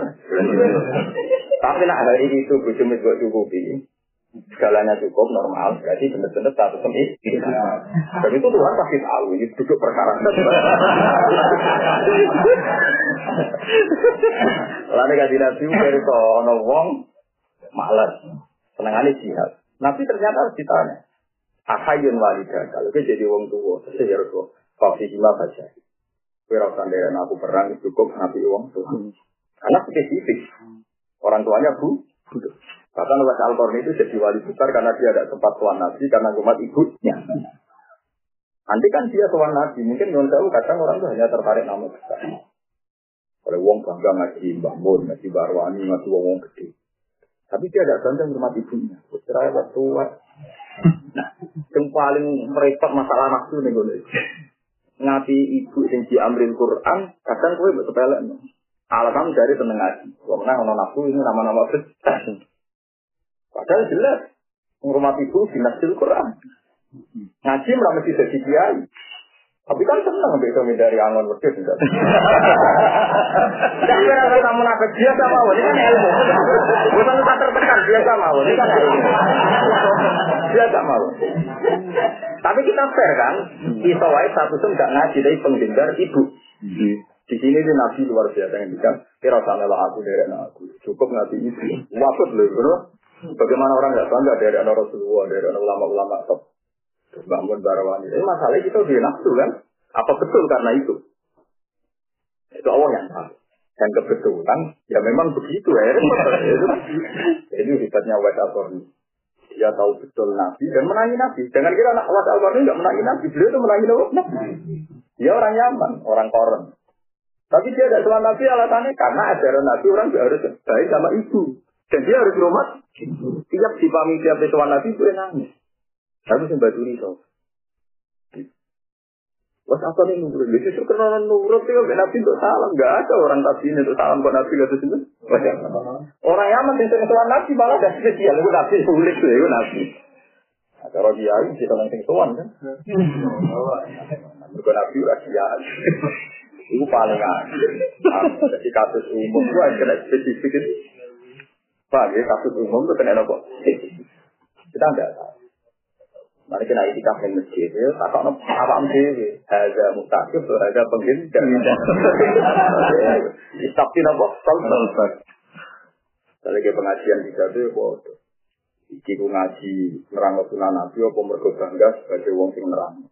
S1: tapi nak hari itu bujum itu cukupi. Segalanya cukup normal, berarti benar-benar status ini. Dan itu Tuhan pasti tahu, ini duduk perkara. Lalu kasih nabi dari ono wong malas, senengannya jihad. Nabi ternyata harus ditanya, Ahayun walida, kalau dia jadi wong tua, terus ya Rasul, Fafi hima baca. Kue rasa dari aku perang, cukup nabi wong tua. Karena spesifik. Orang tuanya bu. Bahkan Wes al itu jadi wali besar karena dia ada tempat tuan nabi karena umat ibunya. Nanti kan dia tuan nabi, mungkin non tahu kadang orang itu hanya tertarik nama besar. Kalau wong bangga ngaji bangun, ngaji barwani, ngaji wong wong gede. Tapi dia ada bangga rumah ibunya. Putra tua. Nah, yang paling merepot masalah nafsu nih gue. Ngaji ibu yang diambil Quran, kadang gue sepele. Alasan dari seneng ngaji. Menang ono nafsu ini nama-nama besar. Padahal jelas rumah ibu dinasil Quran. Ngaji mesti jadi kiai. Tapi kan senang begitu dari angon wedhus tidak. Tidak kira kamu nafas biasa mau, ini kan ilmu. Bukan tak tertekan biasa mau, ini kan ilmu. Biasa mau. Tapi kita fair kan, iso wae satu tuh nggak ngaji dari penghindar ibu. Di sini dia nabi luar biasa yang bilang, kira sama aku dari anak aku, cukup ngaji ibu. Wafat loh, Bagaimana orang nggak bangga dari anak Rasulullah, dari anak ulama-ulama top. Bangun barawani. Ini masalahnya kita di nafsu kan? Apa betul karena itu? Itu Allah yang tahu. Dan kebetulan, ya memang begitu ya. itu, itu hebatnya Wes al Dia tahu betul Nabi dan menangi Nabi. Jangan kira anak Wes al nggak menangi Nabi. Beliau itu menangi Nabi. Dia orang Yaman, orang Koren. Tapi dia tidak sama Nabi alasannya karena ajaran Nabi orang harus baik sama ibu. Dan dia harus rumah. Tiap dipahami tiap pesuan Nabi itu nangis. Harus sembah duri so. Wah apa nih nurut? Justru karena nurut itu Nabi untuk salam. Gak ada orang Nabi ini untuk salam buat Nabi gak itu. Orang Yaman yang sering Nabi malah gak spesial. Itu Nabi sulit tuh, itu Nabi. Ada orang kiai kita nang sing sowan kan. Bukan Nabi ora kiai. Itu paling aneh. Jadi kasus umum itu ada spesifik itu. Pak, ya kasus umum itu kena apa? Kita enggak tahu. Mari kita itikaf di masjid, ya, tak tahu apa mesti, ada mutakif, ada penghindar. Istakti apa? Salsal. Kalau kayak pengajian kita tuh, bodoh. Iki ku ngaji nerang sunan nabi apa mergo bangga sebagai wong sing nerang.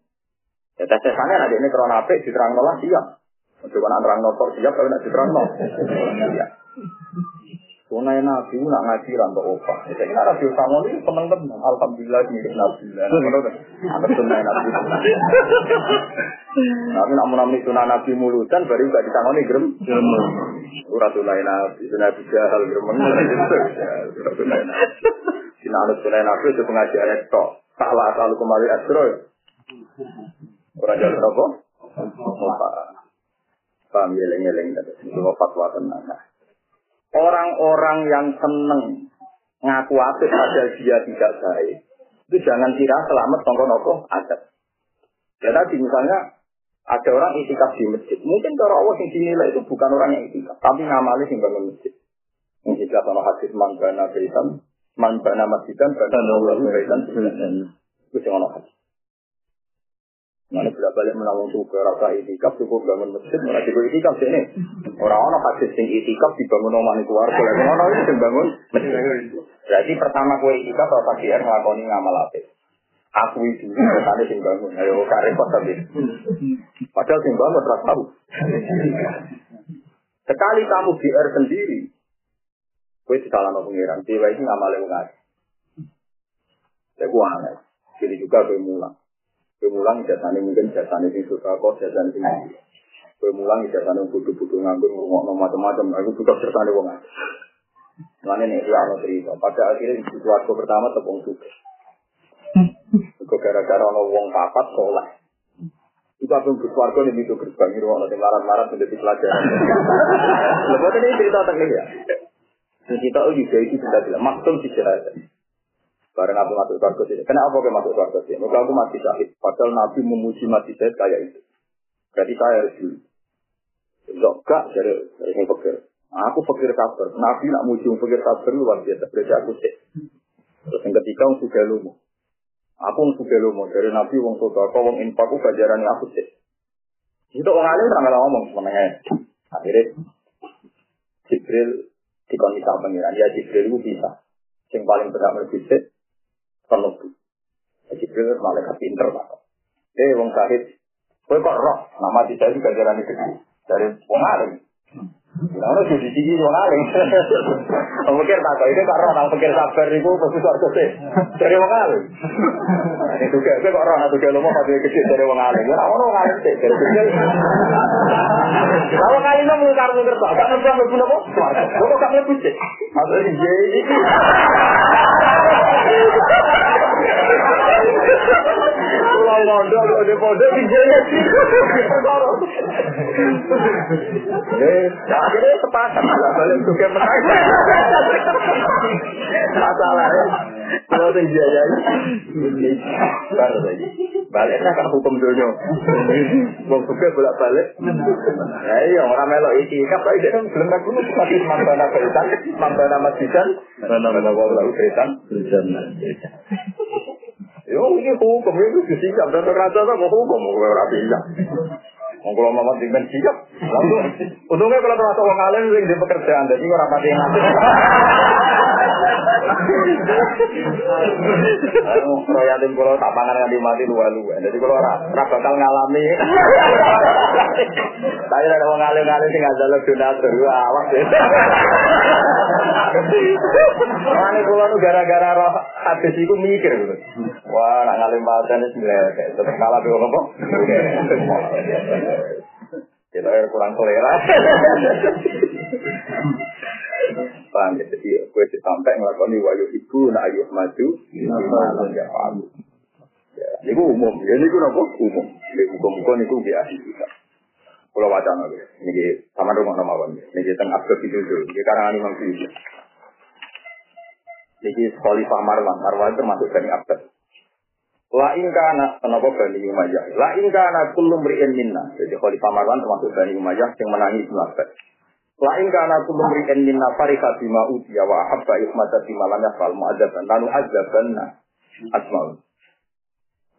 S1: Ya tes tesane ada ini krona apik diterang nolah siap. Coba nak nerang nopo siap kalau nak diterang no. Sunai Nabi nak ngaji rantau opah. Saya kira Nabi Usama ini teman-teman. Alhamdulillah mirip Nabi. Ada sunai Nabi. Tapi nak menamani sunai Nabi mulutan baru gak ditangani gerem. Gerem. Surat sunai Nabi. Sunai Nabi jahal gerem. Surat sunai Nabi. Sinanut sunai Nabi itu pengajian itu. Salah asal kembali asro. Orang jalan apa? Paham geleng-geleng. Itu fatwa tenang. Orang-orang yang seneng ngaku apik padahal dia tidak baik. Itu jangan kira selamat tongko nopo adat. Ya tadi misalnya ada orang itikaf di masjid. Mungkin cara Allah yang dinilai itu bukan orang yang itikaf, tapi ngamali yang bangun masjid. Mungkin sama hadis man bana baitan, man bana masjidan, bana Allah baitan. Itu yang hadis. Mana bolak balik menawang suka rasa itikaf cukup bangun masjid malah cukup itikaf sini. Orang-orang hadis sing itikaf dibangun omah nih keluarga lagi orang itu sing bangun Berarti pertama kue itikaf rasa kier ngelakoni ngamal apik. Aku itu tadi sing bangun. Ayo kare kok tapi. Padahal sing bangun rasa tahu. Sekali kamu GR sendiri, kue salah no pengiran. Dewa itu ngamal yang nggak. Saya gua. Jadi juga kue mulang. Kue mulang jasane mungkin jasane sing suka kok jasane sing. Kue mulang jasane butuh-butuh nganggur ngomong macam-macam. Aku juga jasane wong ngaji. Mana nih dia ono cerita. Pada akhirnya di keluarga pertama tepung suka. Kok gara-gara ono wong papat soleh. Itu aku bersuarga nih itu gerbang itu orang yang marah-marah menjadi pelajaran. Lepas ini cerita teknik ya. Kita juga itu kita bilang maksud sih Bareng aku masuk surga sini. Kenapa aku masuk surga sini? Maka aku mati syahid. Padahal Nabi memuji mati syahid kayak itu. Jadi saya harus dulu. Enggak, dari ini pikir. Aku pikir sabar. Nabi nak muji pikir sabar luar biasa. Berarti aku sih. Terus yang ketiga, aku sudah lumu. Aku sudah lumu. Dari Nabi, wong soto. Kau wong infak, aku gajaran aku sih. Itu orang alim sama ngomong sebenarnya. Akhirnya, Jibril dikon bisa pengiran. Ya Jibril itu bisa. Yang paling benar berbisik, penuh. Jibril malaikat pinter pak. Eh, wong sahid. Kowe kok roh, nama tidak juga jalan itu dari wong alim. Lalu sudah tinggi wong alim. Pikir tak itu kok roh, nang pikir sabar itu bagus warga sih. Dari wong alim. Itu kayak kok roh, nang pikir lomo pada kecil dari wong alim. Ya orang wong alim sih dari kecil. Kalau kali ini mau kartu kertas, kan ambil punya kok. Kok kamu lebih sih? Maksudnya jadi. Pulau mondok kok di pondok di jaya sih. Eh, akhirnya sepakat lah balik juga menang. Masalah ya. Kalau di jaya ini baru lagi. Baliknya kan hukum dunia. Wong suka bolak balik. Ya iya orang melok iki. Kapa ide kan belum aku nu mati mambana beritan, mambana masjidan, mambana wala beritan. Yo ini hukum itu disikap dan raja sama hukum ora bisa. Wong kula mau dimen sikap. Lalu untungnya kalau termasuk wong alim sing di pekerjaan jadi ora pati ngerti. Ayo royatin kula tak pangan nganti mati luwe-luwe. Jadi kula ora ora bakal ngalami. Tapi ada wong alim-alim sing ngajal donatur awak. Mane kula nu gara-gara roh hadis iku mikir gitu. Wah, nak ngalim paten wis mlek. Tetep kalah be apa? Kita kurang selera. Paham ya, jadi gue sampai ngelakoni wayu ibu, nak ayuh maju, malam ya paham. Ya, ini umum, ya ini nopo umum. Ini hukum-hukum itu biasa kita. Kalau wacana, ini sama rumah nama wan, ini tengah abad itu dulu, ini karangan imam sendiri. Ini Khalifah Marwan, Marwan termasuk dari abad. La ingkana kenapa Bani Umayyah? La ingkana kullu mri'in minna. Jadi Khalifah Marwan termasuk Bani Umayyah yang menangis Ibnu Abbas. La ingkana kullu mri'in minna farika bima utiya wa ahabba ihmata bima lam yafal mu'adzaban lalu adzabanna asmaul.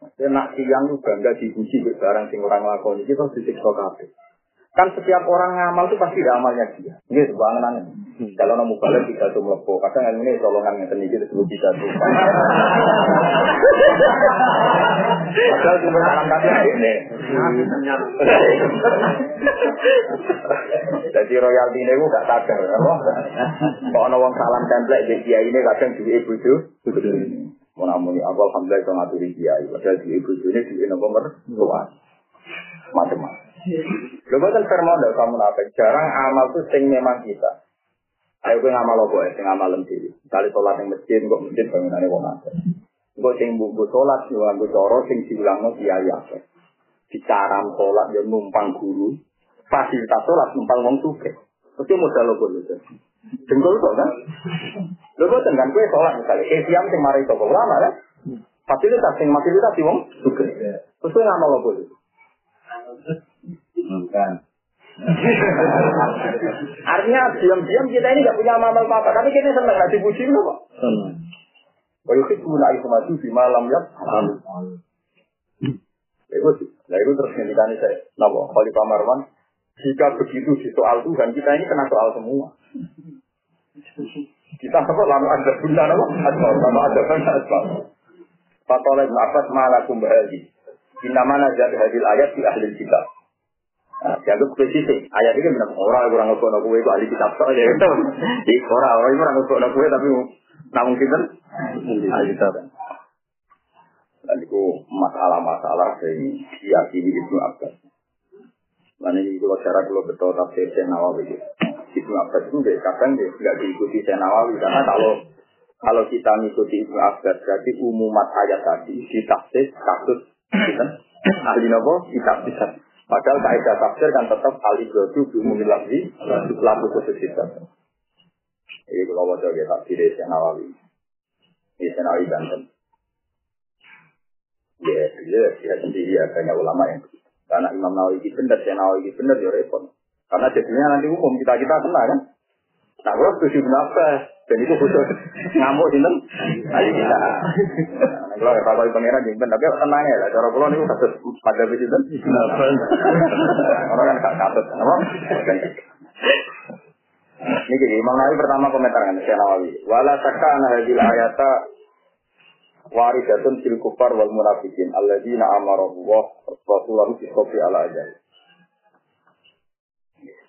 S1: Nak siang itu bangga dipuji barang sing orang lakoni kita disiksa kabeh. Kan setiap orang ngamal itu pasti ada amalnya dia. Ini sebuah angan Kalau nemu balik bisa tuh melepuh. Kadang ini tolongan yang tinggi disebut bisa tuh. Padahal cuma salam kata ini. Jadi royalti ini gue gak sadar. Kalau ada orang salam template di dia ini kadang juga ibu itu. Mau namun aku alhamdulillah itu ngaturi kiai. Padahal di ibu ini di nomor luas. Macam-macam. Lho boten firman ndak kamu nafek. Jarang amal tuh sing memang kita. Ayo kowe ngamal apa ya sing amal dhewe. Kali salat ning masjid kok masjid bangunane wong akeh. Kok sing mbungku salat yo nganggo cara sing diulangno kiai akeh. Bicara salat yo numpang guru. Fasilitas salat numpang wong sugih. Mesti modal apa lho. Jengkol kok kan? Lho boten kan kowe salat misalnya eh siam sing mari sapa ulama kan? Fasilitas sing fasilitas wong sugih. Terus kowe ngamal apa lho?
S2: Bukan.
S1: Artinya diam-diam kita ini nggak punya amal apa-apa, tapi kita senang nggak dipuji loh kok.
S2: Senang.
S1: Kalau itu pun itu maju di malam ya. Itu. Nah itu terus ngendikan saya. Napa? Khalifah Marwan. Jika begitu di soal Tuhan, kita ini kena soal semua. Kita apa? Lalu ada bunda apa? Asmal. Lalu ada bunda asmal. Fatoleh Abbas malakum bahagi. Inama najat hadil ayat di ahli kitab. Nah, dianggap spesifik. Ayat ini benar orang kurang ngekono kue itu ahli kitab soal ya itu. Di orang orang kurang ngekono kue tapi namun kita ahli kitab. Dan itu masalah-masalah yang diyakini Ibnu Abbas. Dan ini kalau cara kalau betul tafsir Nawawi Ibnu Abbas itu kadang deh nggak diikuti Syekh Nawawi karena kalau kalau kita mengikuti Ibnu Abbas berarti umumat ayat tadi ditafsir kasus kita ahli nopo bisa. Padahal kaidah tafsir kan tetap al ibradu bi umumil lafzi lalu khusus kitab. Ini kalau mau coba tafsir Syekh Nawawi. Ini Syekh Nawawi Banten. Ya, ya, ya sendiri ya banyak ulama yang karena Imam Nawawi itu benar, Syekh Nawawi itu benar ya repot. Karena jadinya nanti umum kita kita kena kan. Nah, kalau setuju kenapa? Dan itu khusus ngamuk sinten? Ayo kita. Kalau ya kalau pangeran jengben, tapi tenang ya. Cara pulau ini kasus pada sinten? Orang kan gak katut, apa? Ini jadi Imam Nawawi pertama komentar kan Syekh Nawawi. Wala takka ana hadil ayata waridatun fil kufar wal munafikin alladzina amara Allah rasulahu bisofi ala ajal.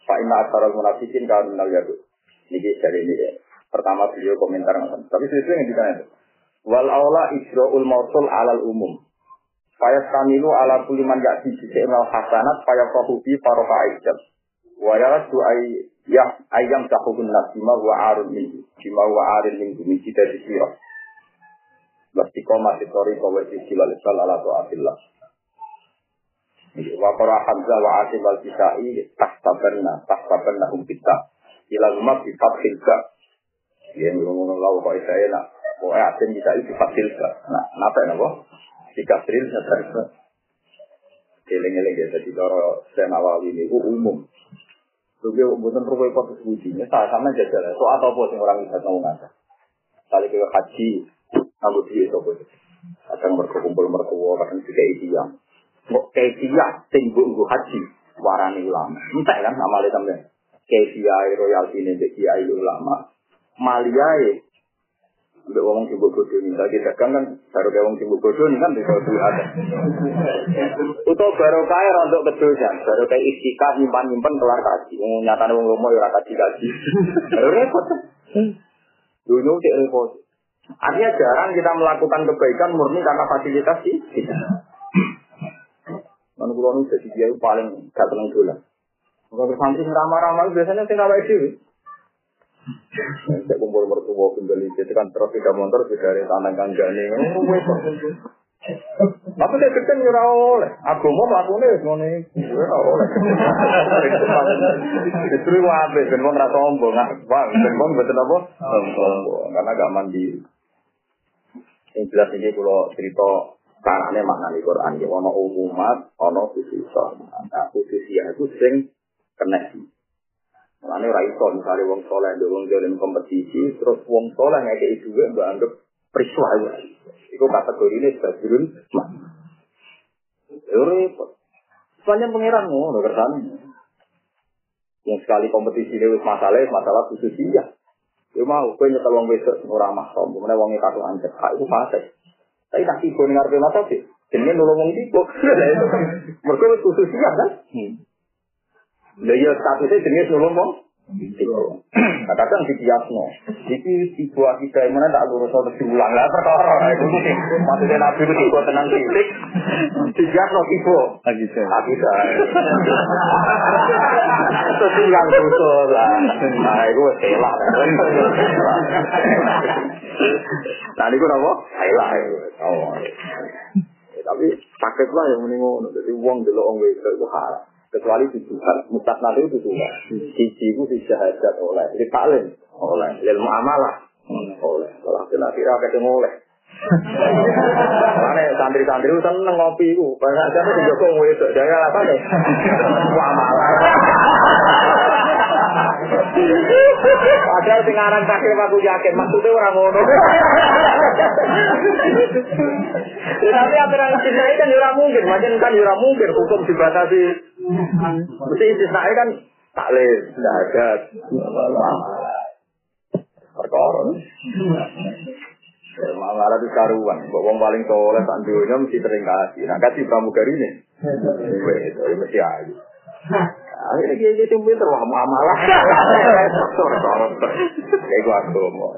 S1: Fa inna asaral munafikin kan minal yadu. Ini dari ini ya. Pertama beliau komentar Tapi sesuai yang ditanya. Wal aula isro'ul mausul alal umum. Fayas kamilu ala kuliman ya'ti bisa'imal hasanat fayafahu bi farofa aijab. Wa yaradu ay ya ayam sahubun nasima wa arun min bima wa arin min bumi kita disirah. Lastiko masih tori kawa sisi lalisal ala to'atillah. Wa qara Hamzah wa Asim al-Kisai tahtabanna tahtabanna hum kita. Ila rumah bi. Ya ngomong lawa kok isa enak. Kok Asim bisa itu fathil ka. Nah, napa napa? Jika tril sadar Eling-eling ya, jadi kalau saya nawawi ini umum. Juga bukan perlu ikut sebujinya, saya sama jajal. So atau apa sih orang bisa tahu nggak? Kali ke haji, aku dia itu apa? Kadang berkumpul mertua, kadang juga yang Kok kayak dia, tinggu gue haji, warani ulama. Entah kan nama lihat sampai. Kayak dia royalti ini, kiai ulama. Maliai, Udah ngomong sibuk bodoh ini, lagi dagang kan baru kayak ngomong sibuk bodoh ini kan bisa ada. Itu baru kaya rontok kedosan, baru kayak istiqah nyimpan nyimpan kelar kaji. Nyata nih ngomong ya kaji kaji. Repot. Dunia cek repot. Artinya jarang kita melakukan kebaikan murni karena fasilitas sih. Mana pulau ini jadi dia paling gak tenang dolan. Kalau santri ramah-ramah biasanya tinggal itu. Saya kumpul mertua kembali itu kan terus tidak motor sudah dari tanah kanjani. Tapi dia kecil nyerah oleh. Aku mau melakukan ngono ora oleh. Justru wae ben wong ra sombong, Bang, ben wong betul apa? Sombong, karena gak mandi. Yang jelas ini kalau cerita caranya makna di Quran, ya ono umat, ono khususah. Nah, khususnya itu sing kena Mulane ora iso misale wong saleh ndek wong jalan kompetisi terus wong saleh ngekeki dhuwit mbok anggap priswa ya. Iku kategorine badrun mah. Repot. Sepanjang pangeran ngono kersane. Yang sekali kompetisi ini masalah, masalah khusus dia. Ya mau, gue nyetel wong besok ora mahram, kemudian wongnya kartu anjek, itu fase. Tapi tak tiba nih ngarep mata sih, jadi nolong wong tiba. Mereka khusus dia kan. Lha ya statusnya jenis nolong wong. Nah, kadang di biasno, iki tiba kita mana tak lurus atau diulang lah perkara. Sih maksudnya nabi itu tiba tenang titik. Di biasno tiba. Lagi saya. Lagi saya. Terus yang betul lah. Nah, itu salah. Nah, ini apa? Salah. Oh. Tapi sakit lah yang mendingan. Jadi uang dulu orang itu haram kecuali tujuan mustasna itu tujuan siji itu si syahadat oleh di taklim oleh lil muamalah oleh kalau kira kira ketemu oleh Mana santri-santri itu seneng ngopi itu. Banyak siapa di Joko wedok. Jangan apa nih? Muamalah. Padahal sing aran taklim aku yakin maksudnya orang ngono. Tapi aturan istisna kan ora mungkin, macam kan ora mungkin hukum dibatasi. Mesti istisna kan taklim, tidak ada. Perkara. Malah itu karuan, kok wong paling soleh tak dunia mesti sering kasih. Nah kasih pramugari ini, itu mesti ayu. Akhirnya dia jadi pinter, wah malah. Kayak gue agama.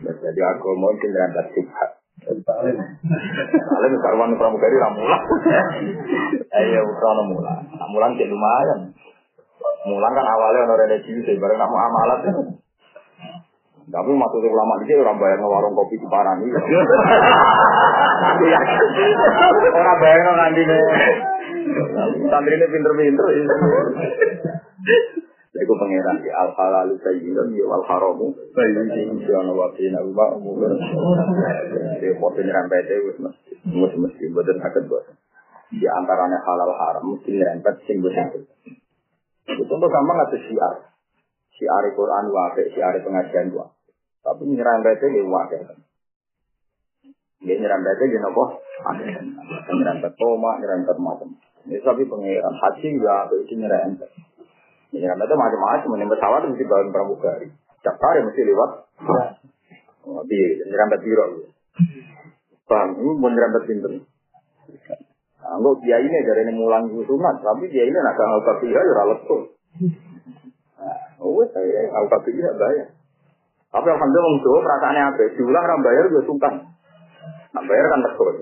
S1: Jadi agama itu berangkat subhat. Kalian karuan pramugari ramula. Ayo bukan mula. Mulan cek lumayan. Mulan kan awalnya orang ada ciwi, bareng kamu amalat. Tapi maksudnya ulama di sini orang bayar warung kopi di Parani. Orang bayar nanti nih. Santri ini pinter-pinter. Iku pangeran ya al halalu sayyidun ya wal haramu sayyidun ya ana wa fina wa umur. Dia foto nyerempet wis mesti mesti mesti boten saged bos. Di antaranya halal haram mesti nyerempet sing boten. Itu contoh gampang ada syiar. Syiar Quran wae, syiar pengajian wae. Tapi nyerempet ini wae. Dia nyerempet ini nopo? Nyerempet toma, nyerempet macam. Ini tapi pengiran haji juga itu nyerempet. Nyerempet itu macam-macam. Ini pesawat mesti bangun pramugari. Daftar mesti lewat. Tapi nyerempet biro. Paham? Ini mau nyerempet pinter. Anggap dia ini dari ini mulang sunat, tapi dia ini nak kalau tapi ya ora lesu. Oh, saya kalau tapi ya bayar. Tapi alhamdulillah wong Jawa perasaannya apa? Diulang ra bayar ya sungkan. Nak bayar kan tekor.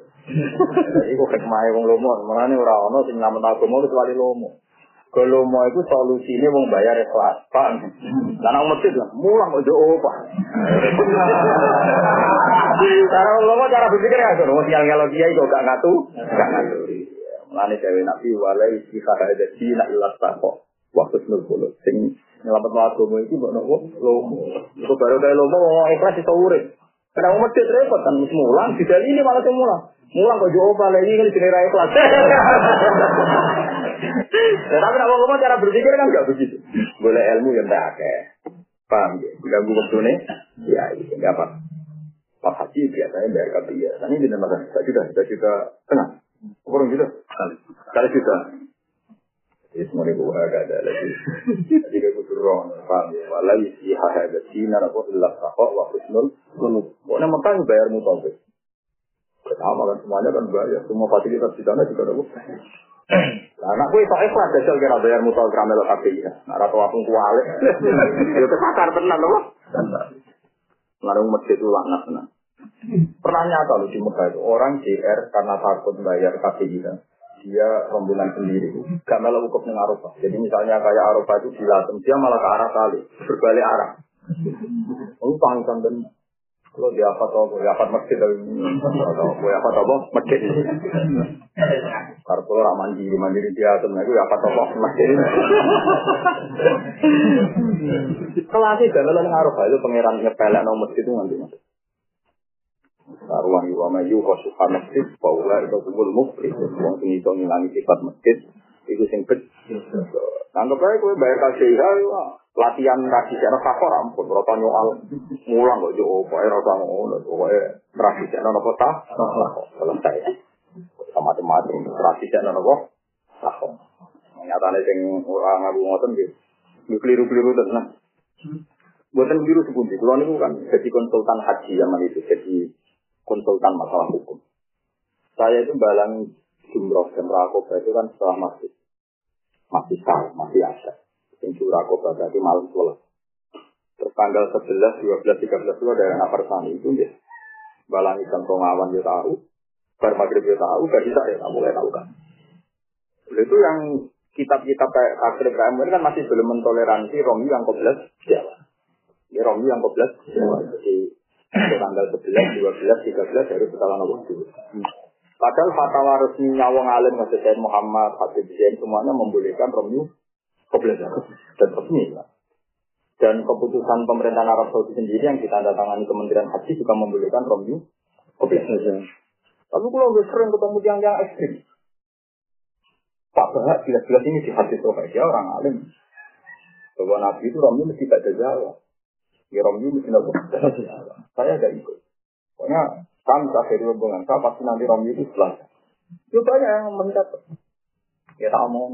S1: iku hikmahe wong lomo. Menane ora ana sing nyamet agama kecuali lomo. Kalau lomo iku solusine wong bayar rekoas pan lan ana mesti lah mulang ojo opo Karena lomo cara berpikir ya, kalau mau tinggal ngelogi ya, gak ngatu, gak ngatu. Mulane dewe nabi walai si kakak ada si nak ilas tako waktu sembilan puluh sing nyelamat mau agama itu buat nopo? Lomo. Itu baru dari lomo mau ikhlas itu urip. Karena mau masjid repot kan, mulang, tidak ini malah mulang. Mulang kok jauh lagi kan jenis raya kelas. Tapi kalau ngomong cara berpikir kan nggak begitu. Boleh ilmu yang tak. Paham ya? Ganggu waktu nih? Ya, itu nggak apa. Pas haji biasanya bayar kapi ya. Ini di nama kan? Satu juta, satu juta tengah. Kurang juta? Kali. Kali ini gue agak ada lagi. Jadi gue butuh roh. Paham ya? Walau isi hahada sinar apa ilah sakok wa husnul kunut. Pokoknya makanya bayar mutawif. Pertama kan semuanya kan bayar. Semua fasilitas di sana juga ada Nah, anak gue sok ikhlas jajal kira bayar mutal kramel kabeh ya. Nah, rata waktu kualik. Ya kesakar tenan loh. Larung masjid itu laknat tenan. Pernah nyata loh di Mekah itu orang JR karena takut bayar KPI dia rombongan sendiri gak malah ukop dengan Arafah. Jadi misalnya kayak Arafah itu dilatem, dia malah ke arah kali, berbalik arah. Oh, panggilan dan kalau dia apa tau, dia apa masjid atau dia apa tau masjid. Karena kalau mandiri mandiri dia tuh, itu apa tau masjid. Kelas itu dalam ngaruh itu pangeran nyepelek nomor masjid itu nanti mas. Karuan yuwa mayu kosuha masjid, paula itu kumul mufri, uang sini itu ngilangi sifat masjid, itu sing kecil. Anggap aja gue bayar kasih latihan kasih sana kakor ampun, rata nyoal mulang kok jo, pokoknya rata ngono, pokoknya kasih sana nopo tah, selesai. Sama macam-macam, kasih sana nopo tah. Nyatanya sing orang ngaku ngoten gitu, keliru-keliru tenan. Buatan keliru sepundi, kalau ini kan jadi konsultan haji zaman itu, jadi konsultan masalah hukum. Saya itu balang jumroh dan rakoba itu kan setelah masih masih sah, masih ada. Yang rakoba berarti malam sholat. Terus tanggal 11, 12, 13 itu ada anak persani itu ya. Balang ikan pengawan dia tahu, bar maghrib dia tahu, gak bisa ya, mulai tahu kan. Itu yang kitab-kitab kayak akhir KM ini kan masih belum mentoleransi Romi yang koblas Jawa. Ya Romi yang koblas Jawa. Jadi tanggal 11, 12, 13 harus setelah nomor dulu. Padahal fatwa resminya wong alim Masjid Said Muhammad, Habib Zain semuanya membolehkan Romyu koblas dan resmi. Dan keputusan pemerintahan Arab Saudi sendiri yang ditandatangani Kementerian Haji juga membolehkan Romyu koblas. Tapi kalau udah sering ketemu yang yang ekstrim, Pak Bahak jelas-jelas ini di hadis dia orang alim. Bahwa Nabi itu Romyu mesti baca Jawa. Romyu mesti nopo Saya gak ikut. Pokoknya kan akhir hubungan saya pasti nanti Romyu itu setelah. Itu banyak yang mencatat. Ya tak mau.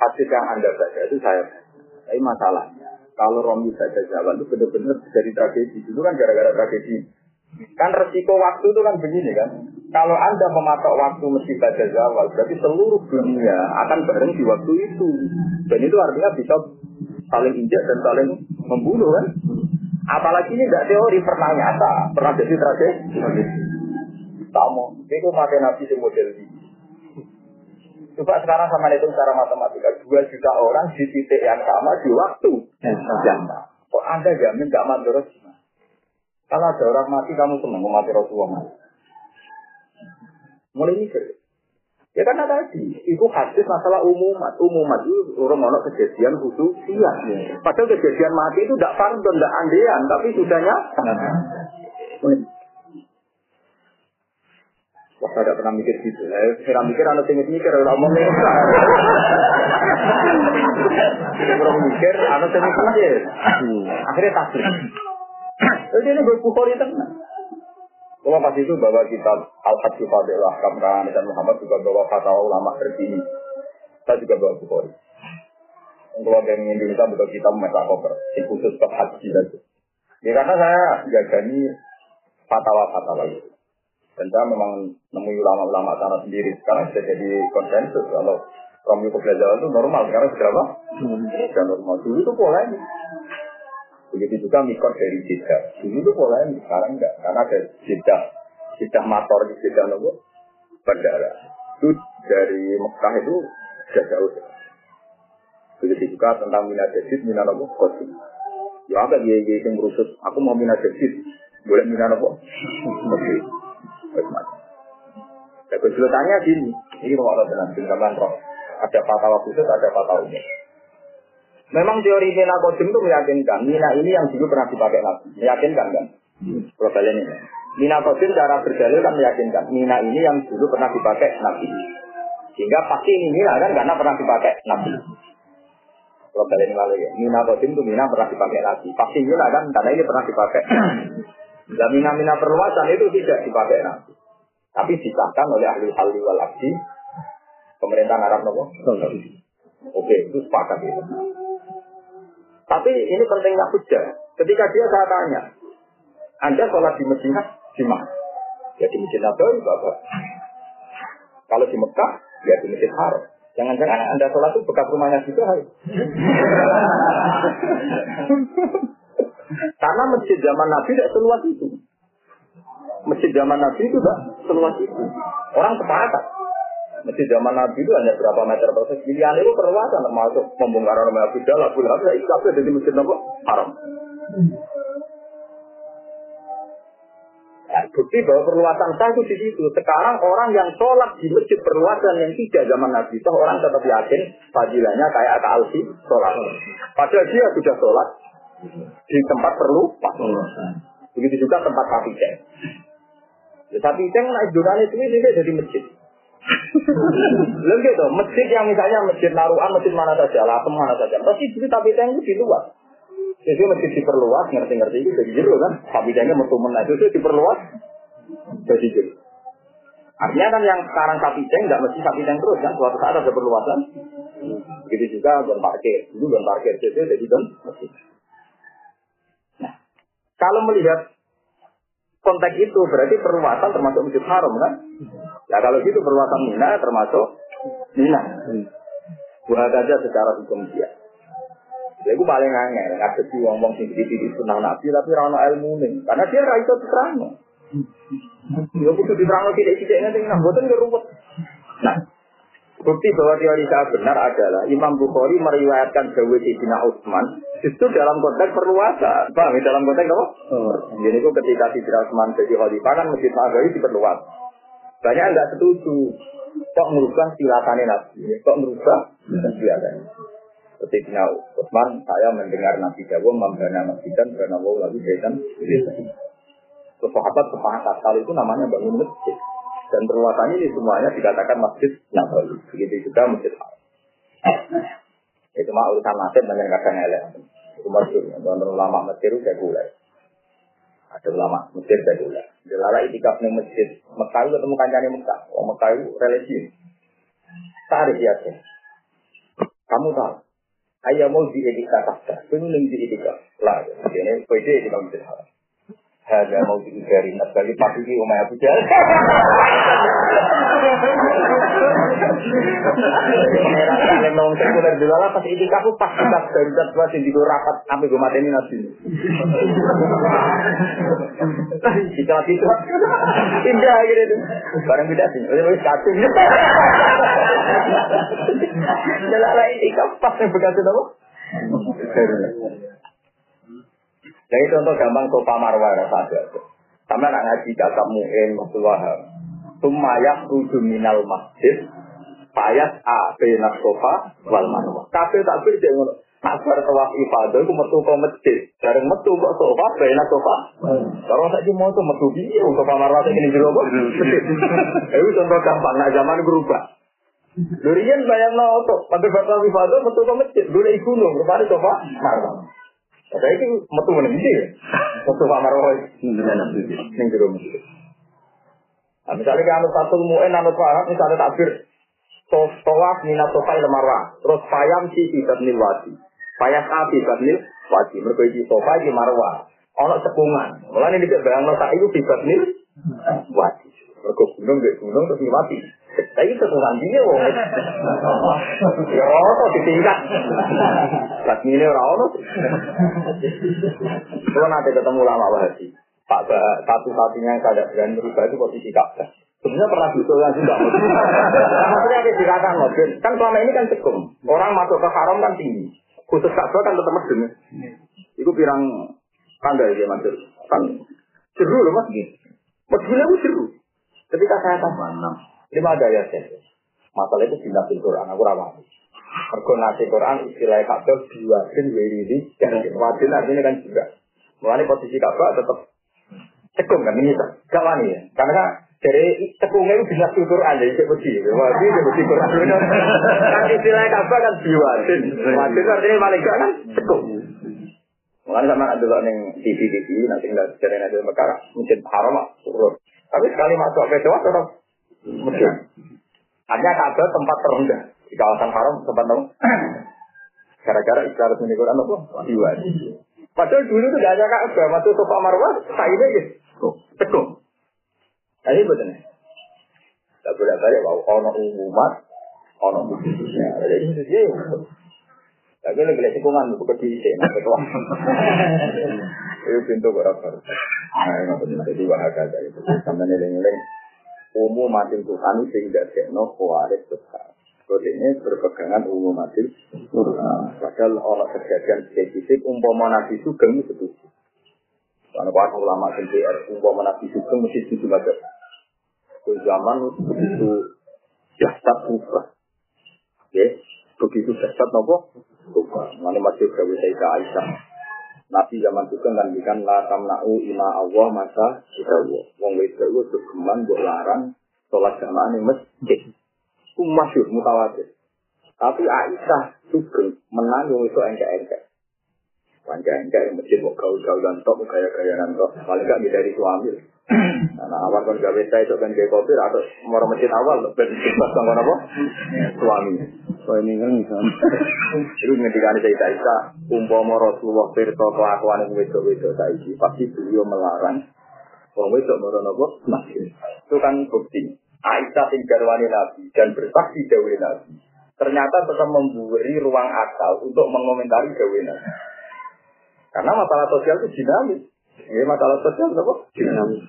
S1: Hadis yang anda baca itu saya. Tapi masalahnya kalau Romyu baca Jawa itu benar-benar dari tragedi. Itu kan gara-gara tragedi. Kan resiko waktu itu kan begini kan. Kalau Anda mematok waktu mesti baca zawal, berarti seluruh dunia akan bareng di waktu itu. Dan itu artinya bisa saling injak dan saling membunuh kan. Apalagi ini tidak teori, pernah nyata, pernah jadi tragedi. Kamu, itu pakai nabi si model ini. Coba sekarang sama itu secara matematika, dua juta orang di titik yang sama di waktu yang sama. Kok Anda jamin gak mandorot gimana? Kalau ada orang mati, kamu senang mati Rasulullah mati. Mulai mikir. Ya karena tadi, itu hadis masalah umumat. Umumat itu orang ono kejadian khusus iya. Padahal kejadian mati itu tidak fardon, tidak andean, tapi sudahnya. Wah, saya pernah mikir gitu. Saya mikir anak tinggi mikir, orang ini. Saya pernah mikir, anak tinggi mikir. Akhirnya taslim. Jadi ini berbukhari tenang. Kalau pas itu bawa kitab Al-Hajj Fadilah Kamran dan Muhammad juga bawa fatwa ulama terkini. Saya juga bawa Bukhari. Kalau yang Indonesia bawa kitab Meta Koper, yang khusus ke haji itu. Ya karena saya jagani fatwa-fatwa itu. Dan saya memang nemui ulama-ulama sana sendiri. Sekarang sudah jadi konsensus. Kalau Romi Kebelajaran itu normal. Sekarang sudah apa? Sudah normal. Dulu itu polemik. Begitu juga mikot dari jeda. Dulu itu polemik. Sekarang enggak. Karena ada jeda. Jeda motor, jeda nopo. Bandara. Itu dari Mekah itu sudah jauh. Begitu juga tentang minat jadid, minat nopo. Kosim. Ya agak dia yang merusus. Aku mau minat jadid. Boleh minat nopo. Oke. Macam. Gue tanya gini, ini mau ada dengan tinggalan roh. Ada fatwa khusus, ada fatwa umum. Memang teori Mina Kodim itu meyakinkan Mina ini yang dulu pernah dipakai Nabi. Meyakinkan kan? Kalian ini. Mina Kodim cara berdalil kan meyakinkan Mina ini yang dulu pernah dipakai Nabi. Sehingga pasti ini Mina kan karena pernah dipakai Nabi. Kalau kalian lalu ya. Mina Kodim itu Mina pernah dipakai Nabi. Pasti Mina kan karena ini pernah dipakai. Dan Mina-Mina perluasan itu tidak dipakai Nabi. Tapi disahkan oleh ahli halli wal abdi. Pemerintahan Arab Nopo. Oke, itu sepakat itu. Tapi ini pentingnya hujah. Ketika dia saya tanya, Anda sholat di Medina di mana? Ya di Masjid Nabawi, Bapak. Kalau di Mekah, ya di Masjid Haram. Jangan-jangan Anda sholat itu bekas rumahnya juga. Karena masjid zaman Nabi tidak seluas itu. Masjid zaman Nabi itu tidak seluas itu. Orang sepakat. Masjid zaman Nabi itu hanya berapa meter proses pilihan itu perluasan termasuk pembongkaran rumah Abu Jalal, Abu Lahab, itu apa jadi masjid Nabi haram. Ya, bukti bahwa perluasan itu di situ. Sekarang orang yang sholat di masjid perluasan yang tidak zaman Nabi itu orang tetap yakin fadilahnya kayak Aka Alfi sholat. Padahal dia sudah sholat di tempat perlu Begitu juga tempat ceng. Ya, sapi ceng naik dunia itu ini jadi masjid. Lalu gitu, masjid yang misalnya masjid naruhan, masjid mana saja, lah mana saja. Pasti itu tapi itu di luar. Jadi masjid diperluas, ngerti-ngerti itu jadi jero kan. Tapi tengnya metu menaik itu diperluas, jadi jero. Artinya kan yang sekarang sapi ceng nggak mesti sapi ceng terus kan. Suatu saat ada perluasan. Begitu juga don parkir. Dulu don parkir itu jadi don masjid. Nah, kalau melihat konteks itu berarti perluasan termasuk masjid haram kan? Ya kalau gitu perluasan Mina termasuk Mina. Buat aja secara hukum dia. Ya itu paling angel, ada si wong wong sing di sunnah nabi tapi rano ilmu nih, karena dia iso diterang. Ya kudu diterang tidak-tidak nanti nah boten ruwet. Nah, Bukti bahwa teori saya benar adalah Imam Bukhari meriwayatkan Dawe Sidina Utsman justru dalam konteks perluasan. Paham ya? Dalam konteks apa? Oh. Jadi itu ketika Sidina Utsman jadi khalifah kan Masjid Nabawi diperluas. Banyak yang nggak setuju. Kok merubah silatannya Nabi? Kok merubah silatannya? Sidina Utsman, saya mendengar Nabi Jawa membana masjid dan wow lalu jahitan. Terus sahabat sepakat kali itu namanya bangun masjid. Dan perluasannya ini semuanya dikatakan masjid Nabawi. Begitu juga masjid Haram. Itu mah urusan nasib banyak kadang elek. Itu masjid. Dan ulama Mesir udah mulai. Ada ulama Mesir udah mulai. Jelala itikaf nih masjid Mekah itu ketemu kancane Mekah. Oh Mekah itu religi. Tarik ya Kamu tahu. Ayah mau di itikaf tak? Pengen di itikaf. Lah, ini di masjid Haram. Hada mau dari Nabi pasti di Umay Abu Jahal. Kalian mau sekuler dulu lah pas ini kamu pas kita tua sing di rapat ambil gue mateni nabi. Kita mati itu indah gitu. Barang beda sih. Udah mau satu. Jalan ini kamu pas yang bekas itu Jadi contoh gampang sofa marwah ada. Sama nak ngaji kakak mu'in, waham. Tumayak ruju minal masjid, payas a benak sofa wal marwah. Kabeh takbir dia ngono. Akbar tawaf ibadah itu metu ke masjid. Jarang metu kok sofa, benak sofa. Kalau saya cuma itu metu biye, sofa marwah ini jero kok. Itu contoh gampang, nah zaman berubah. Durian bayang no pada batal ibadah metu ke masjid. Dulu gunung, rupanya sofa marwah. Saya itu metu mana sih? Metu Pak Marwah. Ning jero masjid. Nah, misalnya kalau satu mu'en anut wahab, misalnya takbir Tawaf minat sofai lemarwah. Terus payam si ibat nil wadi. Payas api ibat nil wadi. Mereka isi sofa di marwah. Ono cekungan. Mulanya ini bayang no tak itu ibat nil wadi. Mereka gunung gak gunung terus mati. Tapi cekungan dia wong. Ya ono ditingkat. Lagi ini ora ono. Kalau nanti ketemu lama wahasi. Pak satu-satunya yang tidak berani merubah itu posisi Ka'bah. Sebenarnya pernah diusulkan juga. Maksudnya ada dikatakan mobil. Kan selama ini kan cekung. Orang masuk ke haram kan tinggi. Khusus Ka'bah kan tetap medem. Itu pirang tangga ya masuk. Kan seru loh mas. Medemnya itu seru. Ketika saya tambah enam. Lima gaya saya. Masalah itu di Quran. Aku ramah. Mergo nasi Quran istilah Ka'bah diwajin wiridi. Dan wajin artinya kan juga. Mulai posisi Ka'bah tetap cekung kan ini. Gak wani ya. Karena dari tepungnya itu bisa aja, itu besi. Wah, ini itu besi Quran. Kan istilah apa kan biwasin. Wasin artinya paling gak kan tekung. Mulai sama ada neng TV TV nanti nggak cari nanti mekar mungkin haram lah turun. Tapi sekali masuk ke Jawa tetap mungkin. Hanya kabar tempat terendah di kawasan haram tempat tahu. Gara-gara istilah resmi Quran apa? Biwasin. Padahal dulu itu gak ada Ka'bah, masuk Sofa Marwah, sayurnya gitu. Tekung. Nah ini betul Tak boleh balik bahwa ono umumat, ono khususnya. Jadi khususnya ya. Tapi lagi lihat cekungan bukan di sini. Itu pintu berapa? Nah, ini betul jadi bahagia dari itu. Sampai nilai-nilai umum mati Tuhan sehingga sekno kuaris besar. Kode ini berpegangan umum mati Tuhan. Padahal orang kejadian spesifik umpama nabi sugeng itu setuju. Karena para ulama NPR, umpama nabi sugeng mesti setuju aja. Ke zaman begitu jasad kubah. Ya, begitu jasad nopo kubah. Mana masih gawe saya Aisyah. Nabi zaman sugeng kan bikan la tamna'u ima Allah masa kita Allah. Wong wedok itu sugeman buat larang sholat jamaah di masjid. Itu masyur, mutawatir. Tapi Aisyah sugeng menang wong itu engkek-engkek. Panjang-engkek yang masjid mau gaul-gaul dan tok, gaya-gaya dan tok. Paling gak dari suami. Nah, awal kan saya itu kan kayak kopi atau mau masjid awal ben pas apa? Suami. So ini kan misalnya. Itu ngendikan saya Aisyah, umpama Rasulullah pirsa kelakuan yang wedok-wedok saiki, pasti beliau melarang Wong wedok meron apa? Masjid. Itu kan bukti. Aisyah sing garwani Nabi dan bersaksi dawe Nabi. Ternyata tetap memberi ruang akal untuk mengomentari dawe Nabi. Karena masalah sosial itu dinamis. Ini masalah sosial apa? Dinamis.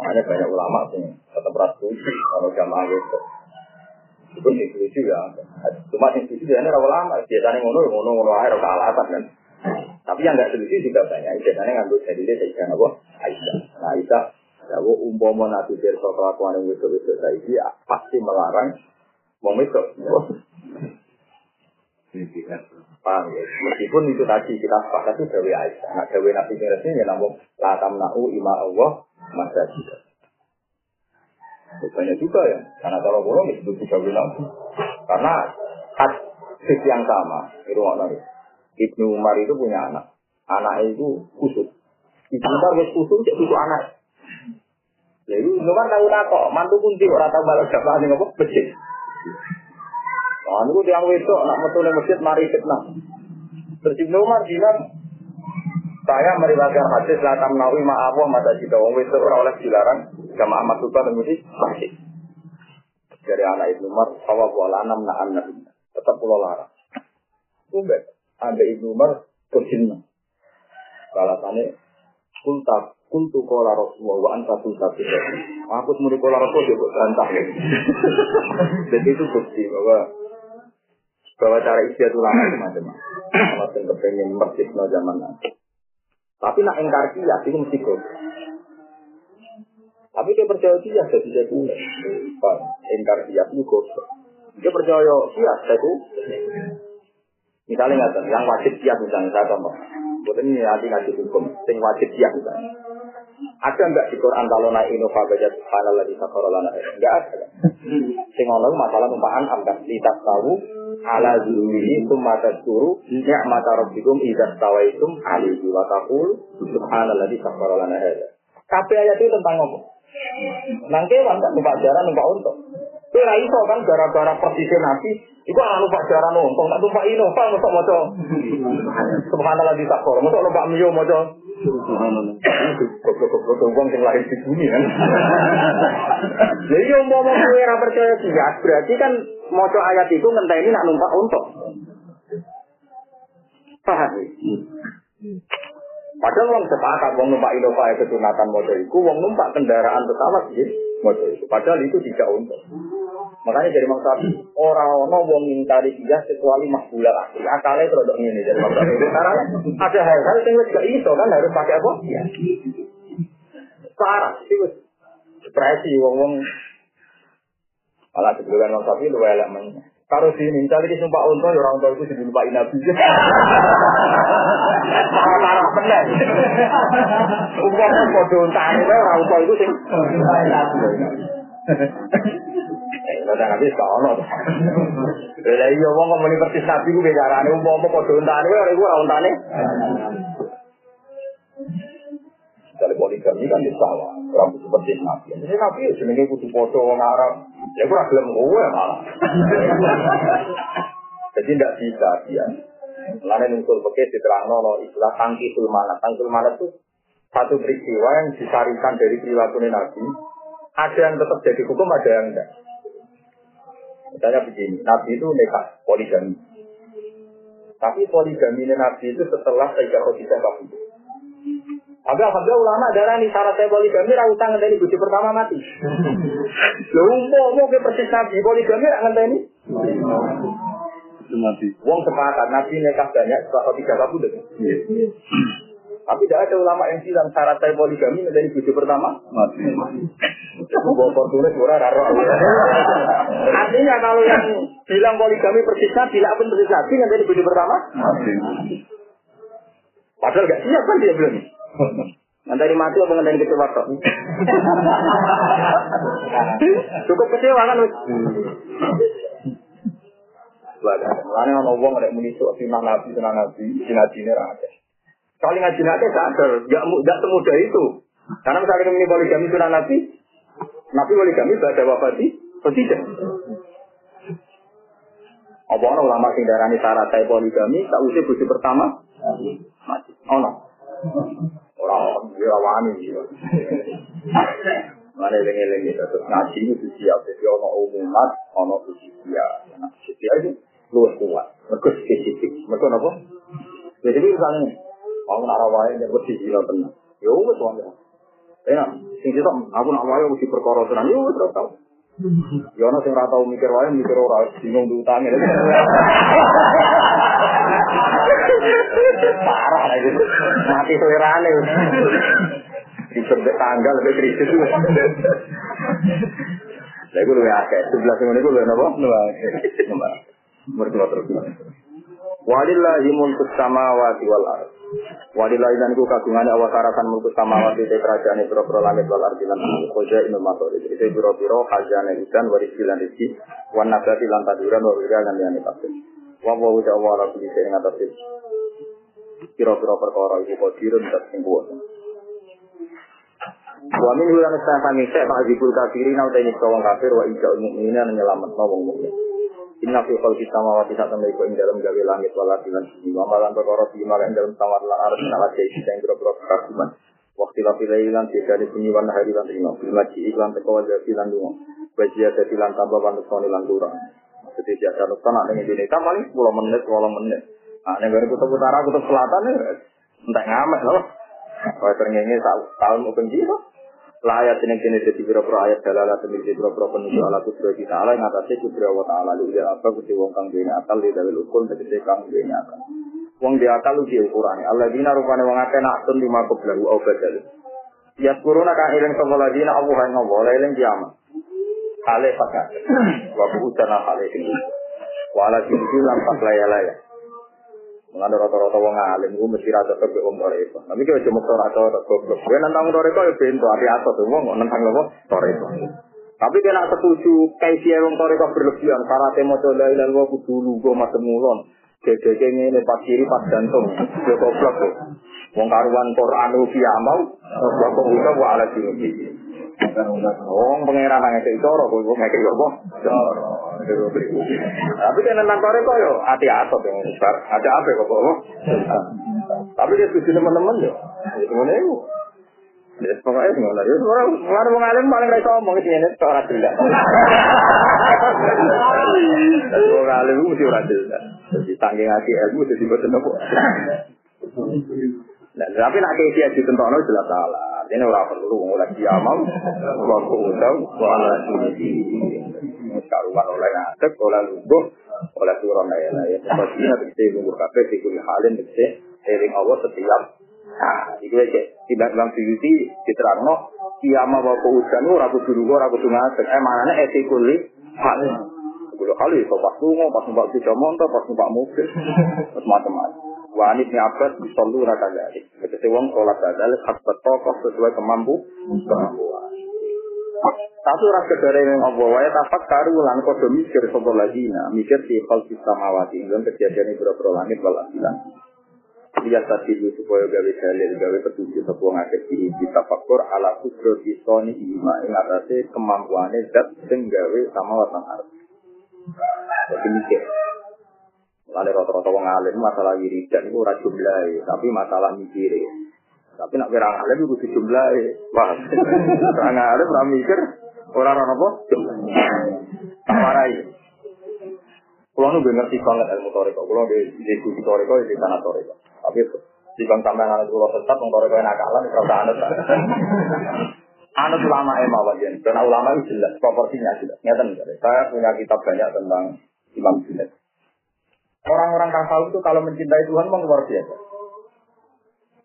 S1: Makanya banyak ulama sih tetap rasul kalau jamaah itu. Itu sih lucu ya. Cuma yang lucu ya ini ulama. Biasanya ngono ngono ngono air ke alasan kan. Tapi yang nggak setuju juga banyak. Biasanya ngambil dari dia saya apa? Aisyah. Nah Aisyah. Ya, umpama nanti dari kelakuan yang itu-itu saiki pasti melarang mau itu. Paham ya? Meskipun itu tadi kita sepakat itu Dewi Aisyah. Nah, Dewi Nabi Mirasnya ya namun latam na'u ima Allah masa juga. Banyak juga ya. Karena kalau bolong itu juga Dewi Nabi. Karena hadis yang sama. Itu nggak Ibnu Umar itu punya anak. Anaknya itu kusut. Ibnu Umar itu kusut, cek kusut anak. Jadi Ibnu Umar tahu kok, mantu kunci orang tahu balas siapa yang apa? Becik. Nah, itu yang wedok, nak metu di masjid, mari fitnah. Terus Ibnu Umar bilang, saya meriwayatkan hadis la tamnawi ma'awah mata jika wong wedok ora oleh dilarang jamaah masubah dan musik masjid. Dari anak Ibnu Umar, sawa wala anam na anak tetap pulau larang. Enggak, ada Ibnu Umar berjinna. Balasannya, kulta kuntu kola Rasulullah wa anta tultafi. Aku semua kola Rasul juga bantah. Jadi itu bukti bahwa bahwa cara istiadat ulama itu macam-macam. Ono sing kepengin no zaman nanti. Tapi nak engkar kias itu mesti kok. Tapi dia percaya kias jadi sekuler. Engkar kias itu kok. Dia percaya kias itu. Misalnya nggak yang wajib kias misalnya saya contoh. Bukan ini nanti ngaji hukum. Yang wajib kias misalnya. Ada enggak di Quran kalau naik inova baca subhanallah di sakarolana? Enggak ada. Sing ono masalah numpaan amkan litas tahu ala zulmihi summa tadkuru ni'mata rabbikum idza stawaitum alaihi wa taqul subhanallah di sakarolana hada. Kabeh ayat itu tentang apa? Nang kewan kan numpak jaran numpak untung. Kowe ra iso kan gara-gara persisnya nabi iku ora numpak jaran untung, nak numpak inova mosok maca subhanallah di sakor, mosok numpak mio maca Goblok-goblok wong sing lahir di bumi kan. Jadi yang mau mau ora percaya sih berarti kan maca ayat itu ngenteni nak numpak untuk. Paham? Padahal wong sepakat wong numpak Innova itu sunatan motor itu, wong numpak kendaraan pesawat sih motor itu. Padahal itu tidak untuk. Makanya dari Imam Syafi'i orang ono wong ngintari dia kecuali makbula lagi. Akalnya produk ini dari Imam Syafi'i. Karena ada hal-hal yang tidak iso kan harus pakai apa? Ya. Parah itu depresi wong-wong. Malah sebelumnya Imam Syafi'i lu elek. Kalau diminta lagi sumpah unta, ya orang unta itu sih dilupa nabi. Marah-marah benar. Umpah kan kode unta, ya orang unta itu sih dilupa inabi. Eh, lo jangan bisa. Lah iya wong ngomong persis nabi ku bicarane umpama kodhe untane kowe ora iku ora. Kalau poligami kan di sawah, orang seperti Nabi. Jadi Nabi ya jenenge kudu padha wong Arab. Ya ora gelem kowe malah. Jadi tidak bisa dia. Lain usul pakai diterangno no istilah tangki sulmana. Tangki sulmana itu satu peristiwa yang disarikan dari perilaku Nabi. Ada yang tetap jadi hukum, ada yang enggak. Misalnya begini, Nabi itu nekat poligami. Tapi poligami Nabi itu setelah Sayyidah Khadijah kabur. Tapi alhamdulillah ulama darah nih syarat saya poligami ra utang ngenteni bojo pertama mati. Lho mau ke persis Nabi poligami ra ngenteni. Nabi. Wong sepakat Nabi nekat banyak setelah Khadijah kabur. Tapi tidak ada ulama yang bilang syarat saya poligami menjadi bojo pertama mati. Bawa tulis ora raro. Artinya kalau yang bilang poligami persis nabi, tidak pun persis nabi jadi bojo pertama mati. Padahal gak siap kan dia bilang. Nanti mati apa nanti kecewa kok? Cukup kecewa kan? Lalu orang ngomong ada munisuk, sinah nabi, sinah nabi, sinah nabi ini kalau ngaji nanti sadar, nggak nggak semudah itu. Karena misalnya ini poligami sunnah Nabi, Nabi poligami pada wafati, tidak. Apa orang ulama sing darani syarat saya poligami, tak usah bujuk pertama, mati. Oh no. Orang dia wani gitu. Mana lengi lengi terus ngaji itu siap, jadi ono umumat, ono khususnya. Nah, khususnya itu luas kuat, mereka spesifik, mereka apa? Jadi misalnya Aku nak rawai ya besi gila tenang. Ya wes wae. Ya, sing sitok aku nak wae mesti perkara tenan. Ya ora tau. Ya ana sing ora tau mikir wae mikir ora bingung diutangi. Parah lagi. Mati selerane. Disebut tanggal lebih kritis. Lah iku luwih akeh. Sebelah sing ngene iku luwih napa? Luwih akeh. Mereka terus. Walillahi mulku samawati wal ardh. Walillahi dan ku kagungan awas arakan mulku samawati te kerajaan biro langit wal ardi lan koja inu masori. Itu biro khazanah ikan waris lan rizki wan nabati lan taduran wa wira lan liyane kabeh. Wa wa uja wa ala kulli. Biro-biro perkara iku qadirun dat sing kuwasa. Wa min lan sangi sek pak zikul kafirin au ta wong kafir wa ija mukminin nyelamet wong mukmin. Inna fi khalqi samawati sak temne iku ing dalem gawe langit wal ardi lan wa malan perkara di malah ing dalem lan lan isi sing kakuman. Waktu la pilih lan tiga di bunyi warna hari lan terima. Bila ci iklan teko wajah silan dungo. Lan tambah pantes soni lan. Jadi biasa nukta nak ning Indonesia paling 10 menit, 20 menit. Nah, ning kutub utara, kutub selatan ya entek ngamek loh. Kaya terngenge tahun mau benci loh. Lah ayat ini kini jadi beberapa ayat dalalah demi beberapa penunjuk ala kudra kita ala yang atasnya kudra wa ta'ala lu ya apa kudra wong kang duwe akal di dalil ukur tegese kang duwe akal. Wong dia akal lu dia ukurannya. Allah dina rupanya wong akeh nak tun lima kublahu au badal. Ya kuruna kan ilang sama ladina Allah yang ngobrol ilang kiamat. Hale pakat. Waktu utana hale tinggi. Wala tinggi lampak laya-laya. Mengenai rata-rata wong alim, gue mesti rata ke wong toreko. Tapi kalau cuma rata rata goblok, gue nantang toreko ya pintu hati atas tuh wong nantang apa toreko. Tapi kena setuju kayak wong toreko berlebihan. Syaratnya mau coba ilan gue dulu gue masih mulon. Gede ini pas kiri pas jantung, gue goblok tuh. Wong karuan Quran usia mau, gue kok udah gue ala sini. Wong pangeran nang ngekek coro, kowe kok ngekek yo apa? Coro. Tapi kan nang kok yo ati atot yang besar. Ada apa kok kok? Tapi dia setuju teman-teman yo. Ngene iku. Ya pokoknya ya. Ora ora wong alim paling ra iso ngomong iki nek ora jelas. Wong alim mesti ora jelas. Jadi tanggung hati ilmu jadi boten apa. Nah, tapi nak kayak dia ditentokno jelas salah. Ini ora perlu oleh kiamat, wa qudau wa ala sini. Karuan oleh ngadeg, oleh lungguh, oleh turun ya lah ya. Sepertinya bisa lungguh kabeh di kulit halin bisa eling Allah setiap Nah, itu aja. Tidak dalam suyuti diterangno kiamat wa qudau ora kudu lungguh, ora kudu ngadeg. Eh manane etikuli halin. Kulo kali kok pas lunga, pas numpak sepeda motor, pas numpak mobil, terus Wanit ni abad solu raka dari. Jadi wong sholat badal hasbat tokoh sesuai kemampu kemampuan. Tapi ora kedare yang apa wae tafak karu lan padha mikir sapa lagi nah mikir di hal samawati lan kejadian iki boro langit wal bilang. Dia tadi supaya gawe dalil gawe petunjuk sapa ngakeh di tafakur ala kudro disoni ima ing atase kemampuane zat sing gawe samawat lan ardh. Jadi mikir. Lalu rata-rata wong alim masalah wiridan itu ora jumlahe, tapi masalah mikir. Tapi nak kira alim itu kudu jumlahe. Wah, orang alim ora mikir, ora ora apa? Tawarai. Kulo nu ngerti banget ilmu toriko. Kulo di di di toriko di tanah toriko. Tapi di bang sampean anak kulo sesat wong toriko enak kalah ora usah anut. Anut ulama emang wajan. Karena ulama itu jelas proporsinya jelas. Nyata Saya punya kitab banyak tentang Imam Junaid. Orang-orang tasawuf itu kalau mencintai Tuhan memang luar biasa.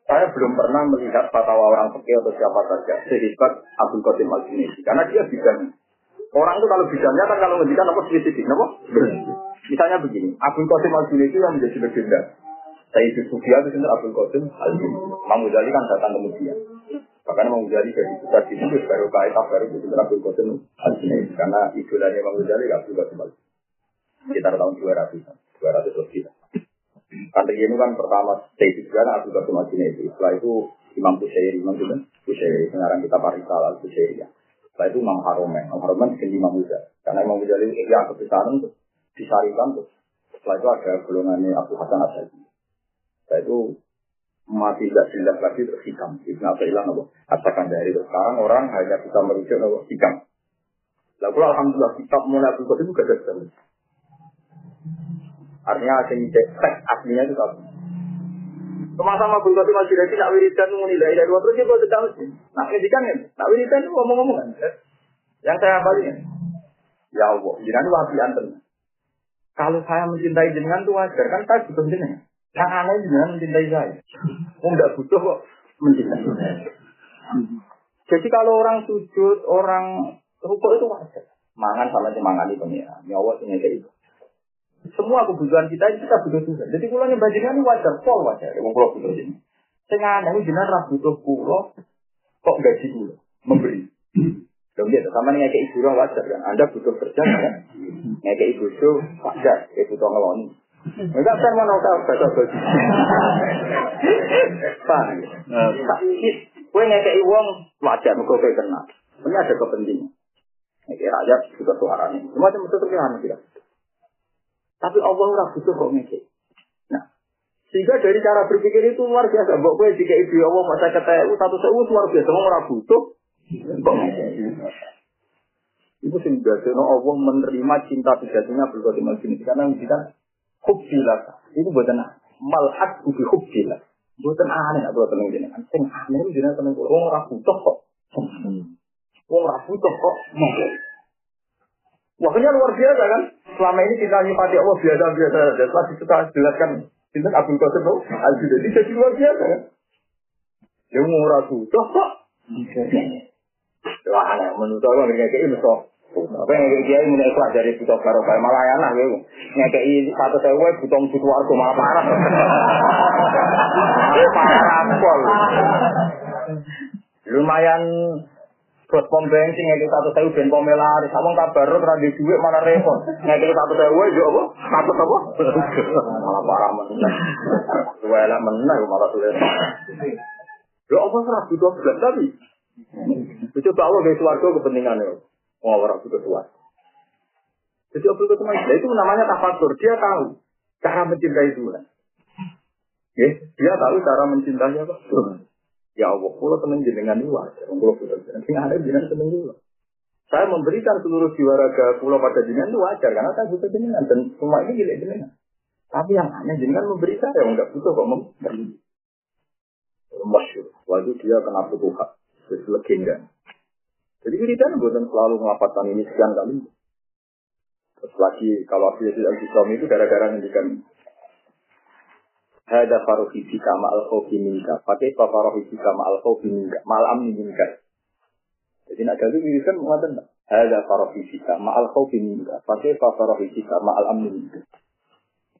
S1: Saya belum pernah melihat fatwa orang fakir atau siapa saja sehebat Abdul Qasim al karena dia bidang. Orang itu kalau bidangnya kan kalau ngendikan apa spesifik, apa? Misalnya begini, Abdul Qasim al itu yang menjadi legenda. Saya itu Sufia itu sendiri Abdul Qasim al Imam Ghazali kan datang kemudian. Bahkan Imam Ghazali dari besar di itu baru kait baru itu Abdul Qasim al karena idolanya Imam Ghazali Abdul Qasim al Sekitar tahun 200 200 lebih. Karena ini kan pertama stage juga Abu Bakar Madinah itu. Setelah itu Imam Busairi, Imam itu Busairi, sekarang kita Parisal al Busairi ya. Setelah itu Imam Haromen, Imam Haromen diganti Imam Muda. Karena Imam itu ya kebesaran tuh disarikan tuh. Setelah itu ada golongannya Abu Hasan Asyadi. Setelah itu mati tidak jelas lagi terus hikam. Ibn hilang apa? Katakan dari. Sekarang orang hanya bisa merujuk apa? Hikam. Lalu alhamdulillah kitab mulai Abdul Qadir itu gak ada Artinya asing teks aslinya itu apa? Sama-sama pun tapi masih dari nak wiridan muni la ilaha terus dia sedang mesti. Nak ngedikan kan? Nak wiridan itu ngomong-ngomong kan? Yang saya balik Ya Allah, jenengan wapi anten. Kalau saya mencintai jenengan itu wajar kan saya butuh jenengan. Yang aneh jenengan mencintai saya. Oh enggak butuh kok mencintai. Jadi kalau orang sujud, orang rukuk itu wajar. Mangan sama semangat itu pengiran. Nyawa sih kayak itu. Semua kebutuhan kita ini kita butuh Tuhan. Jadi kalau yang ini wajar, pol wajar. Yang pulau butuh ini. Tengah ini jenengan butuh pulau, kok gaji pulau memberi. Dong dia sama nih kayak ibu wajar kan. Anda butuh kerja kan? Kayak ibu itu wajar, kayak butuh ngeloni. Enggak kan mau tahu baca baju. Pak, Kue ngekei uang wajar, kok kayak kena. Ini ada kepentingan. Ngekei rakyat juga suaranya. Semua itu mesti terlihat tidak. Tapi Allah ora butuh kok ngekek. Nah, sehingga dari cara berpikir itu luar biasa. Mbok kowe jika ibu Allah masa ketemu satu sewu luar biasa. Mau ora butuh kok ngekek. Itu sing no Allah menerima cinta sejatinya berkati ini karena kita hubbilah. Itu buatan malhak ubi hubbilah. Buatan aneh aku tenang jenengan. Sing aneh jenengan tenang kok. Wong ora butuh kok. Wong ora butuh kok. Waktunya luar biasa kan? Selama ini kita nyipati Allah biasa-biasa saja. Setelah kita jelaskan Sinten Abdul Qasim no? Al-Junaidi jadi luar biasa kan. Dia murah butuh kok. Wah, menurut aku nggak kayak ini kok. Apa yang kayak dia ini ikhlas dari butuh barokah malah enak gitu. Ngekei satu sewa butuh butuh warga malah parah. parah pol. Lumayan Bos pom bensin ngekei satu sewa ben pom laris. Abang kabar ora di duit mana repot. Ngekei satu sewa yo apa? Satu apa? Malah parah meneh. Dua elek meneh malah sulit. Lo apa serah butuh belas tapi Coba Allah dari suarga kepentingannya. Oh, orang butuh suarga. Jadi Abdul Qasim itu namanya tafakur. Dia tahu cara mencintai Tuhan. Ya, dia tahu cara mencintai apa? Ya Allah, pulau seneng jenengan ini wajar. Pulau butuh jenengan. Sing ada jenengan seneng dulu. Saya memberikan seluruh jiwa raga pulau pada jenengan itu wajar karena saya butuh jenengan dan semua ini gila jenengan. Tapi yang aneh jenengan memberi saya yang enggak butuh kok memberi. Masyur. Waktu dia kena putuh hak. Jadi legenda. Jadi wiridan bukan selalu melapatkan ini sekian kali. Terus lagi kalau Yazid al itu gara-gara ngendikan Hada farohi fika ma'al khawfi minka. Pakai apa farohi fika ma'al khawfi minka. Ma'al amni minka. Jadi nak jadi wiridan mengatakan Hada farohi fika ma'al khawfi minka. Pakai apa farohi fika ma'al amni minka.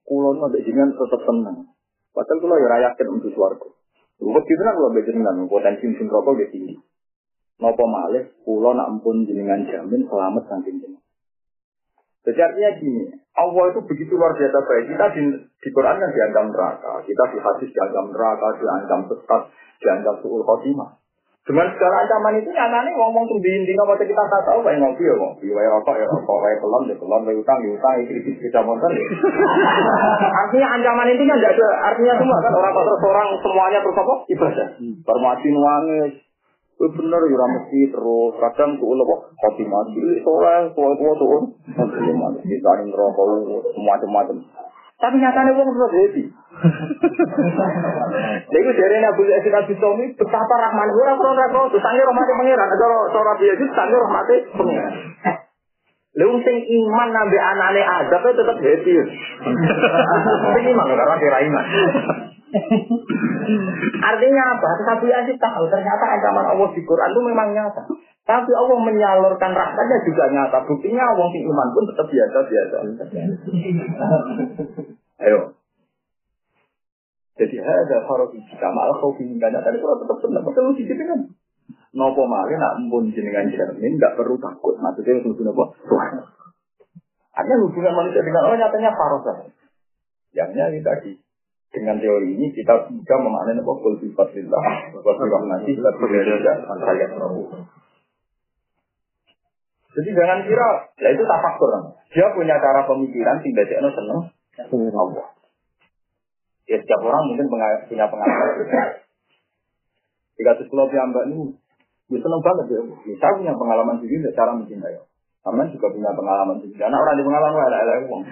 S1: Kulon ada jangan tetap tenang. Padahal kalau ya rayakan untuk suarga. Rumput itu kan kalau bejengan potensi mesin rokok dia tinggi. Nopo malih, pulau nak ampun jenengan jamin selamat saking jenengan. Jadi artinya gini, Allah itu begitu luar biasa baik. Kita di, di Quran kan dianggap neraka, kita di hadis dianggap neraka, dianggap sesat, dianggap suul khotimah. Dengan segala ancaman itu nyatanya ngomong tuh di waktu kita tak tahu kayak ngopi ya ngopi, wae rokok ya rokok, wae pelon ya pelon, wae utang ya utang, itu bisa motor ya. Artinya ancaman itu kan tidak ada artinya semua kan orang terus orang semuanya terus apa ibadah. Permati nuangis, Itu bener ya mesti terus kadang tuh lo kok kopi mati sore tua tua tuh kita ini rokok semacam-macam. Tapi nyatanya wong terus happy. Lha iku dari Nabi Yazid Nabi Somi betapa rahman ora ora ora ora sange rahmate pangeran. Cara cara Yazid sange rahmate pangeran. Lha sing iman nambe anane azab tetep happy. Sing iman ora kira iman. Artinya apa? Nabi Yazid tahu ternyata ancaman Allah di Quran itu memang nyata. Tapi Allah menyalurkan rahmatnya juga nyata. Buktinya Allah sing iman pun tetap biasa-biasa. Ayo. Jadi ada farofi jika malah kau ingin gak tadi kalau tetap benar betul sih kan. Nopo malih nak pun jenengan cermin nggak perlu takut. Maksudnya hubungan apa? Tuhan. Artinya hubungan manusia dengan Allah nyatanya farofa. Yangnya ini tadi dengan teori ini kita bisa memaknai apa kul sifatillah wa rahmati la berbeda antara Jadi jangan kira, ya itu tak faktor. Dia punya cara pemikiran sing dadekno seneng Allah. Ya setiap orang mungkin punya pengalaman. Jika sekolah mbak ini, gue seneng banget ya. Saya punya pengalaman sendiri cara mencintai. Aman juga punya pengalaman sendiri. Karena orang di pengalaman ada ada uang.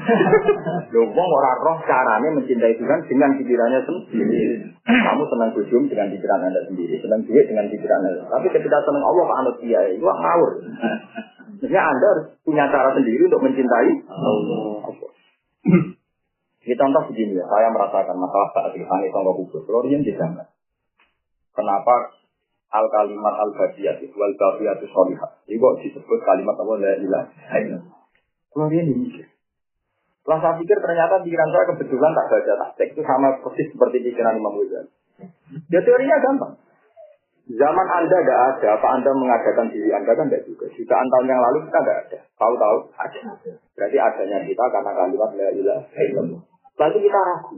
S1: Uang orang roh caranya mencintai Tuhan dengan pikirannya sendiri. Kamu senang bujum dengan pikiran anda sendiri, senang duit dengan pikiran anda. Tapi ketika senang Allah pak anut dia, itu ngawur. Maksudnya anda harus punya cara sendiri untuk mencintai Allah. Ini contoh begini ya, saya merasakan masalah saat ini, tonggo kubur. Florian jangan. Kenapa al kalimat al badiyat wal badiyat solihah. Ini kok disebut kalimat apa la illallah. Florian ini mikir. Setelah saya pikir ternyata pikiran saya kebetulan tak baca tak itu sama persis seperti pikiran Imam Ghazali. Ya teorinya gampang. Zaman Anda tidak ada, apa Anda mengadakan diri Anda kan juga. Jutaan tahun yang lalu kita tidak ada. Tahu-tahu ada. Berarti adanya kita karena kalimat la illallah. Lalu kita ragu.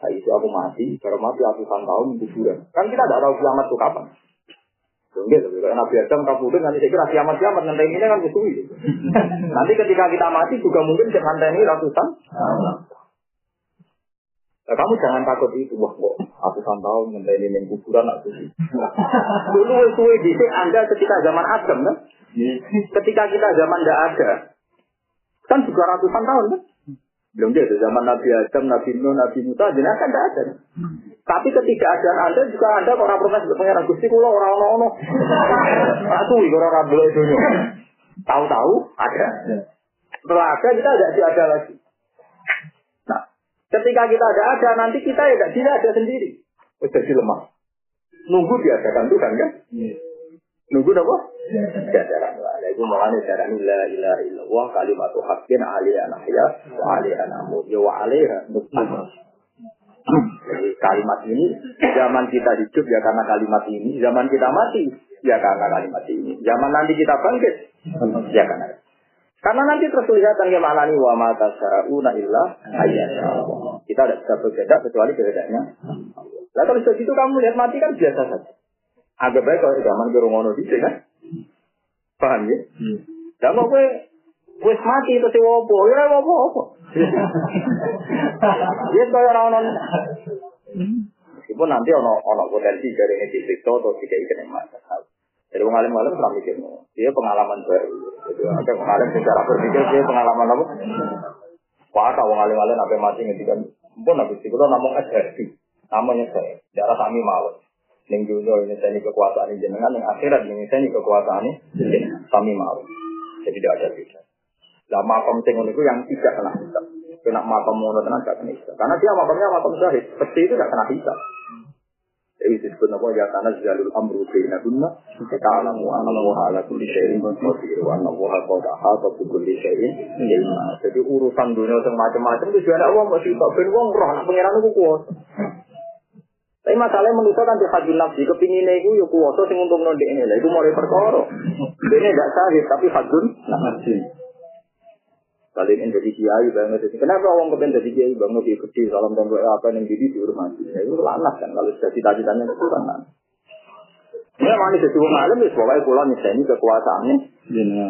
S1: Nah, itu aku mati, baru mati ratusan tahun kuburan. Kan kita tidak tahu kiamat itu kapan. Enggak, kalau Nabi Adam kabudut nanti saya kira kiamat kiamat nanti ini kan kusui. nanti ketika kita mati juga mungkin jangan ini ratusan. Nah, kamu jangan takut itu, wah kok ratusan tahun nanti ini yang kuburan nak kusui. Dulu suwe di Anda ketika zaman Adam kan, ketika kita zaman tidak ada, kan juga ratusan tahun kan. Belum dia zaman Nabi Adam, Nabi Nuh, Nabi Musa, jenazah kan tidak ada. Tapi ketika ada Anda juga Anda orang protes pengiran Gusti kula orang ono ono. Aku iki ora ora itu. Tahu-tahu ada. Setelah ada kita tidak ada lagi. Nah, Ketika kita ada ada, nanti kita ya tidak ada sendiri. Jadi lemah. Nunggu diadakan Tuhan kan? Nunggu apa? Jajaran. Lah. Itu makanya jajaran. La ilaha illallah. Kalimat haqqin. Alaiha nahya. Wa alaiha namut. Ya wa alaiha Jadi kalimat ini zaman kita hidup ya karena kalimat ini, zaman kita mati ya karena kalimat ini, zaman nanti kita bangkit ya karena karena nanti terus kelihatan ya maknani wa mata syara'una illa Kita tidak bisa berbeda kecuali bedanya. Nah kalau itu kamu lihat mati kan biasa saja. Agak baik kalau zaman ke Rongono di kan? Paham ya? Hmm. Dan mau gue gue mati itu si wopo, ya wopo wopo. Dia kayak orang Meskipun nanti ono ono potensi dari ini disiksa atau tidak yang mata. Jadi pengalim malam pernah mikir, dia pengalaman baru. Jadi ada pengalim secara berpikir dia pengalaman apa? Wah, kalau pengalim malam apa mati ngetikan, pun habis itu namun ada namanya saya, darah kami malam. Ning dunia ini saya kekuasaan ini jenengan, yang akhirat ini saya kekuasaan ini kami mau. Jadi tidak ada beda. Lah makam sing itu yang tidak kena hisab. Kena makam ngono tenan gak kena hisab. Karena dia makamnya makam syahid. Peti itu gak kena hisab. Jadi disebut apa ya karena jalul amru baina kunna kita alamu anallahu ala kulli syai'in qadir wa anallahu qad ahata bi kulli syai'in Jadi urusan dunia sing macam-macam ada wong mesti tak ben wong roh nak kuwasa. Tapi masalahnya menurut kan hajul nafsi, kepinginnya itu ya kuasa sing untuk nonde ini lah. Itu mau perkara. Ini tidak sahih, tapi hajul nafsi. Kalian yang jadi kiai banget kenapa orang kepen jadi kiai bang lebih kecil salam dan doa apa yang jadi dihormati ya, itu lanas kan kalau sudah cita-citanya itu kan Ya mana jadi orang alim ya pokoknya pulau ini kekuasaannya. Iya.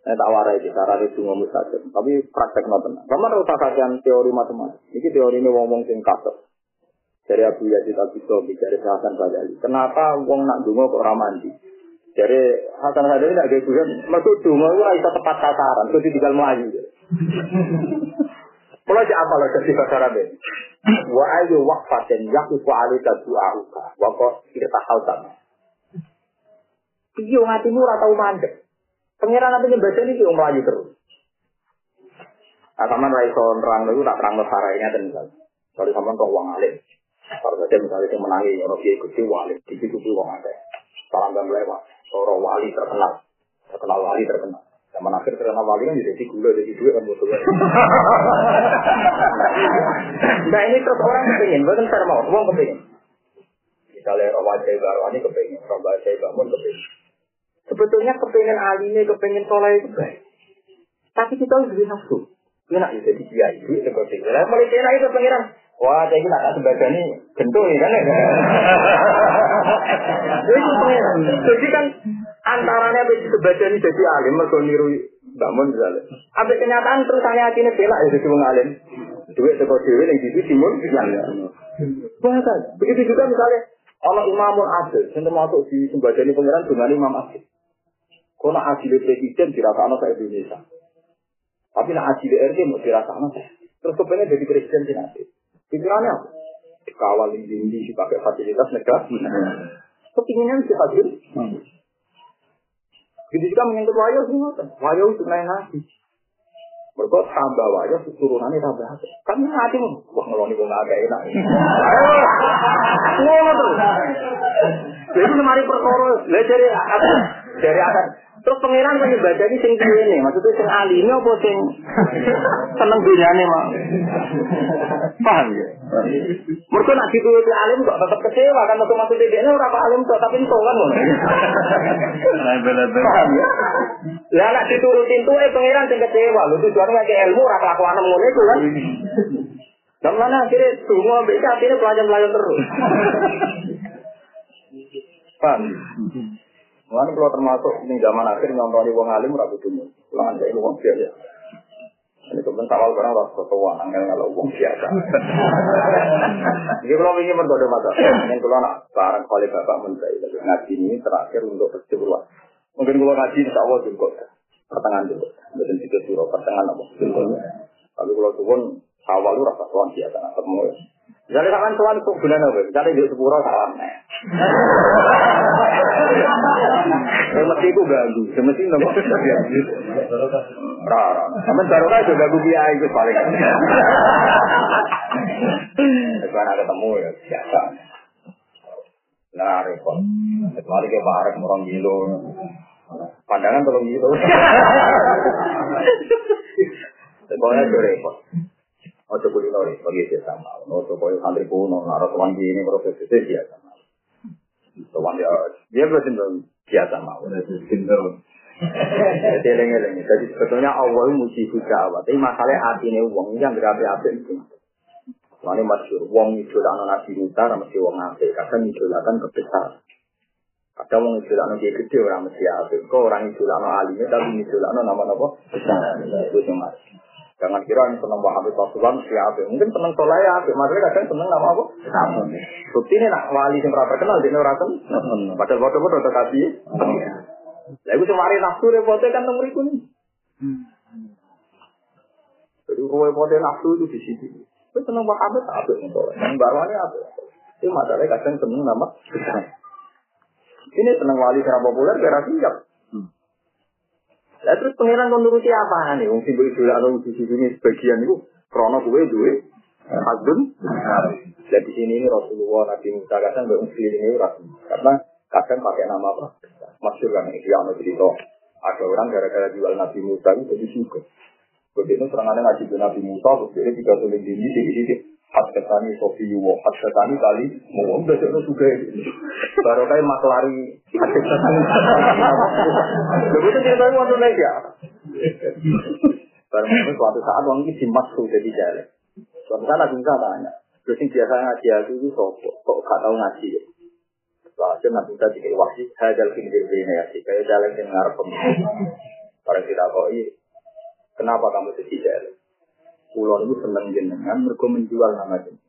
S1: Saya tak warai di cara itu ngomong saja, tapi praktek nonton. Kamu harus kajian teori matematik. Ini teori ini ngomong sing kasar. Dari Abu Yazid Al Bistami, dari Hasan Sadali. Kenapa wong nak dungo kok ramandi? Dari Hasan Sadali nak gaya Tuhan, maksud dungo itu bisa tepat sasaran, itu tinggal melayu. Kalau aja apa loh kasih bahasa Arab Wa ayu waqfatin yaqifu alika du'a'uka wa qad irtahal sama. Iyo ngatimu ora tau mandek. Pengiran nanti baca ini yang melayu terus. Nah, sama Raison terang itu tak terang sarainya dan misalnya. Kalau sama kok uang alim. Kalau saja misalnya yang menangi, orang kiai kecil wali, di situ tuh wong ada. Salam dan lewat, orang wali terkenal, terkenal wali terkenal. Zaman akhir terkenal wali kan jadi gula, jadi duit kan butuh. nah ini terus orang kepingin, bukan saya mau, uang kepingin. Misalnya orang wajah baru ini kepingin, orang wajah bangun kepingin. Sebetulnya kepingin alimnya, kepingin soleh itu baik. Tapi kita harus lebih nafsu. Enak ya jadi kiai, duit seperti itu. Mulai enak itu pengiran. Wah, saya kira tak sebagian ini gentul ya kan? Jadi kan antaranya sebagian ini jadi alim, mereka niru bangun misalnya. Apa kenyataan terus saya akhirnya bela ya jadi wong alim. Duit teko dewi yang di timun yang Bahkan begitu juga misalnya Allah Imamul Adil, yang termasuk di sembadani pengiran dengan Imam Adil. Nak adil presiden dirasakan ke Indonesia. Tapi nak adil RT mau dirasakan Terus kepengen jadi presiden di nanti. Pikirannya? Dikawal di pakai fasilitas negara. Kepinginnya si hadir. Jadi juga menyangkut wayo sih Wayo itu naik hati. Mereka tambah wayo turunannya tambah hati. Kan hati mau. Wah ngeloni gue nggak enak. Ngono tuh. Jadi lemari perkara. Lah dari dari akan Terus pangeran kan baca ini sing ini, maksudnya sing ini apa sing seneng dunyane mak. Paham ya? Mereka nak dituruti alim kok tetap kecewa kan maksud maksud dia ini orang alim kok tapi itu kan ngono. Paham ya? Lah nak dituruti itu eh pangeran sing kecewa, lu tujuan ngake ilmu ora kelakuan ngono itu kan. Dan mana akhirnya semua bisa akhirnya pelajaran-pelajaran terus. Paham? Mulane kalau termasuk ini zaman akhir nyontoni wong alim ora kudu Ulangan saya wong biasa. Ini kemudian awal barang harus ketua, angel kalau wong biasa. Jadi kalau ingin berdoa mata, yang kalau nak barang kali bapak menteri, ngaji ini terakhir untuk percobaan. Mungkin kalau ngaji insya Allah juga pertengahan juga, dan itu suruh pertengahan apa? Tapi kalau turun awal lu rasa tuan biasa, nah ketemu ya. Jadi kan tuan kok bulan apa? Jadi di sepuluh salam. Yang mesti ku ganggu, semesti nopo. Rara. Sampai baru kan juga ganggu kiai itu paling. Karena ketemu ya biasa. Nah, repot. Kecuali ke barek orang gilo. Pandangan tolong gitu. Pokoknya itu repot. Ojo kulit lori, bagi dia sama. Ojo kulit santri kuno, naruh tuan gini, proses itu biasa. Tuan dia, dia berarti biasa. Jadi. Jadi sebetulnya Allah muji. Tapi masalahnya hatinya uang yang berapi-api itu. Soalnya masyur, wong idolakno Nabi Musa, apik. Kadang idolakan. Kadang idolakno dia gede, orang alimnya, tapi nama-nama besar. Itu yang mas. Jangan kira yang seneng Wahabi Rasulullah mesti apik. Mungkin seneng soleh ya apik. Maksudnya kadang seneng nama apa? Bukti ini nak wali yang terkenal, dia orang seneng. Padahal foto-foto terkasih. Lah iku semari nafsu repote kan nomor iku nih. Jadi repote nafsu itu di situ. Itu seneng Wahabi apik motor. Yang barwane apik. Itu masalahnya kadang seneng nama. Ini seneng wali karena populer kira siap. Lah terus pangeran kon nuruti apa nih? Wong sing mbok atau di sini sebagian itu krono kuwe duwe hadun. Lah di sini ini Rasulullah Nabi Musa kadang mbok ini rasul. Karena kadang pakai nama apa? Masyur kan ini yang cerita. Ada orang gara-gara jual Nabi Musa itu jadi suka. Begitu serangannya ngaji Nabi Musa, terus dia tiga tulis di sini, di sini. Hat ketani Sofi Yuwo, hat ketani kali, mau udah jadi suka. Baru kayak maklari, hat ketani. Begitu ceritanya waktu Indonesia. Baru itu suatu saat orang ini dimasuk jadi jalan. Suatu saat Nabi Musa tanya, terus yang biasa ngaji aku itu sopo, kok gak tahu ngaji ya? Wah, Nabi Musa dikira wahsi, hadal kindir ini ya sih, kayak jalan yang ngarep Para kita kok Kenapa kamu jadi jalan? Pulau itu seneng jenengan, mereka menjual nama jenengan.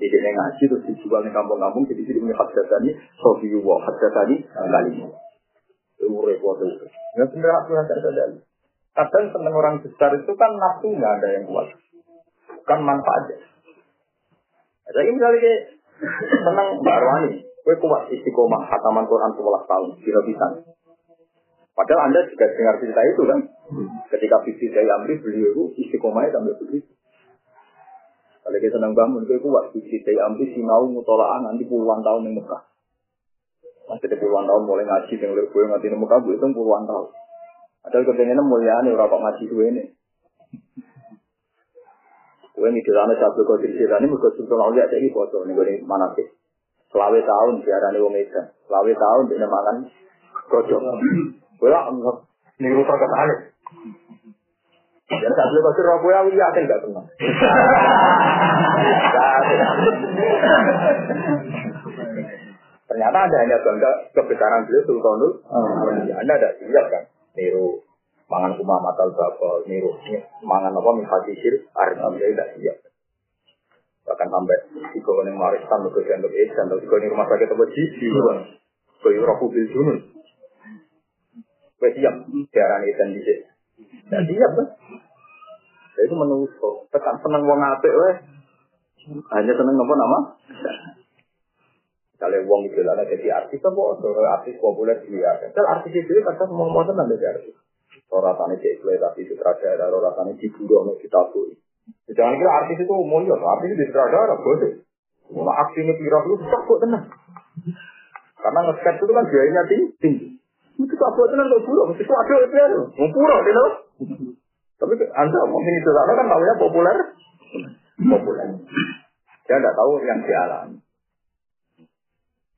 S1: Jadi dia ngaji terus dijual di kampung-kampung, jadi dia punya hak tadi, sofi wa hak tadi kali ini. Itu repot itu. Ya benar aku hak tadi. Kadang seneng orang besar itu kan nafsu nggak ada yang kuat, kan manfaatnya. Jadi misalnya seneng ini, gue kuat istiqomah hataman Quran 11 tahun, kira bisa. Padahal Anda juga dengar cerita itu kan. Ketika Bibi saya Amri beliau itu istiqomahnya sampai begitu. Kalau kita senang bangun, itu kuat. Bibi saya Amri sinau mutolaan nanti puluhan tahun yang Mekah. Masih puluhan tahun mulai ngaji, yang oleh gue di Mekah, itu puluhan tahun. Padahal kepengennya mulia nih, berapa ngaji gue ini. Gue ini di sana satu kau sana, ini mereka sudah lalu lihat ini foto, ini gue mana sih. Selawe tahun, biarane wong Medan. Selawe tahun, dia makan kocok. Gue lah, niru aneh. Dan saat itu pasir Rabu ya, iya kan gak tenang. Ternyata ada hanya bangga kebesaran beliau Sultanul. Ya, anda ada siap kan? Niru mangan kumah matal bakal, niru mangan apa mifatisir, arnam dia tidak siap. Bahkan sampai tiga orang warisan, tiga yang lebih edan, tiga yang rumah sakit apa jiji, tiga yang rohu bil junun. Gue siap, diarani di sini. Tidak siap kan? Itu menusuk. Tekan seneng wong apik weh. Hanya seneng apa nama? Kalau wong itu lah jadi artis apa? Artis populer dia. Kalau artis itu kadang mau mau tenang dari artis. Rasanya cek tapi sutradara, rasanya diburu sama kita tuh. Jangan kira artis itu mulia, artis itu sutradara, boleh. Aksinya viral itu tak kok tenang. Karena nge itu kan biayanya tinggi. Itu tak buat tenang kok buruk, mesti ada itu. Mau you know? Tapi anda mungkin itu kan tahunya populer, populer. Dia tidak tahu yang dialami.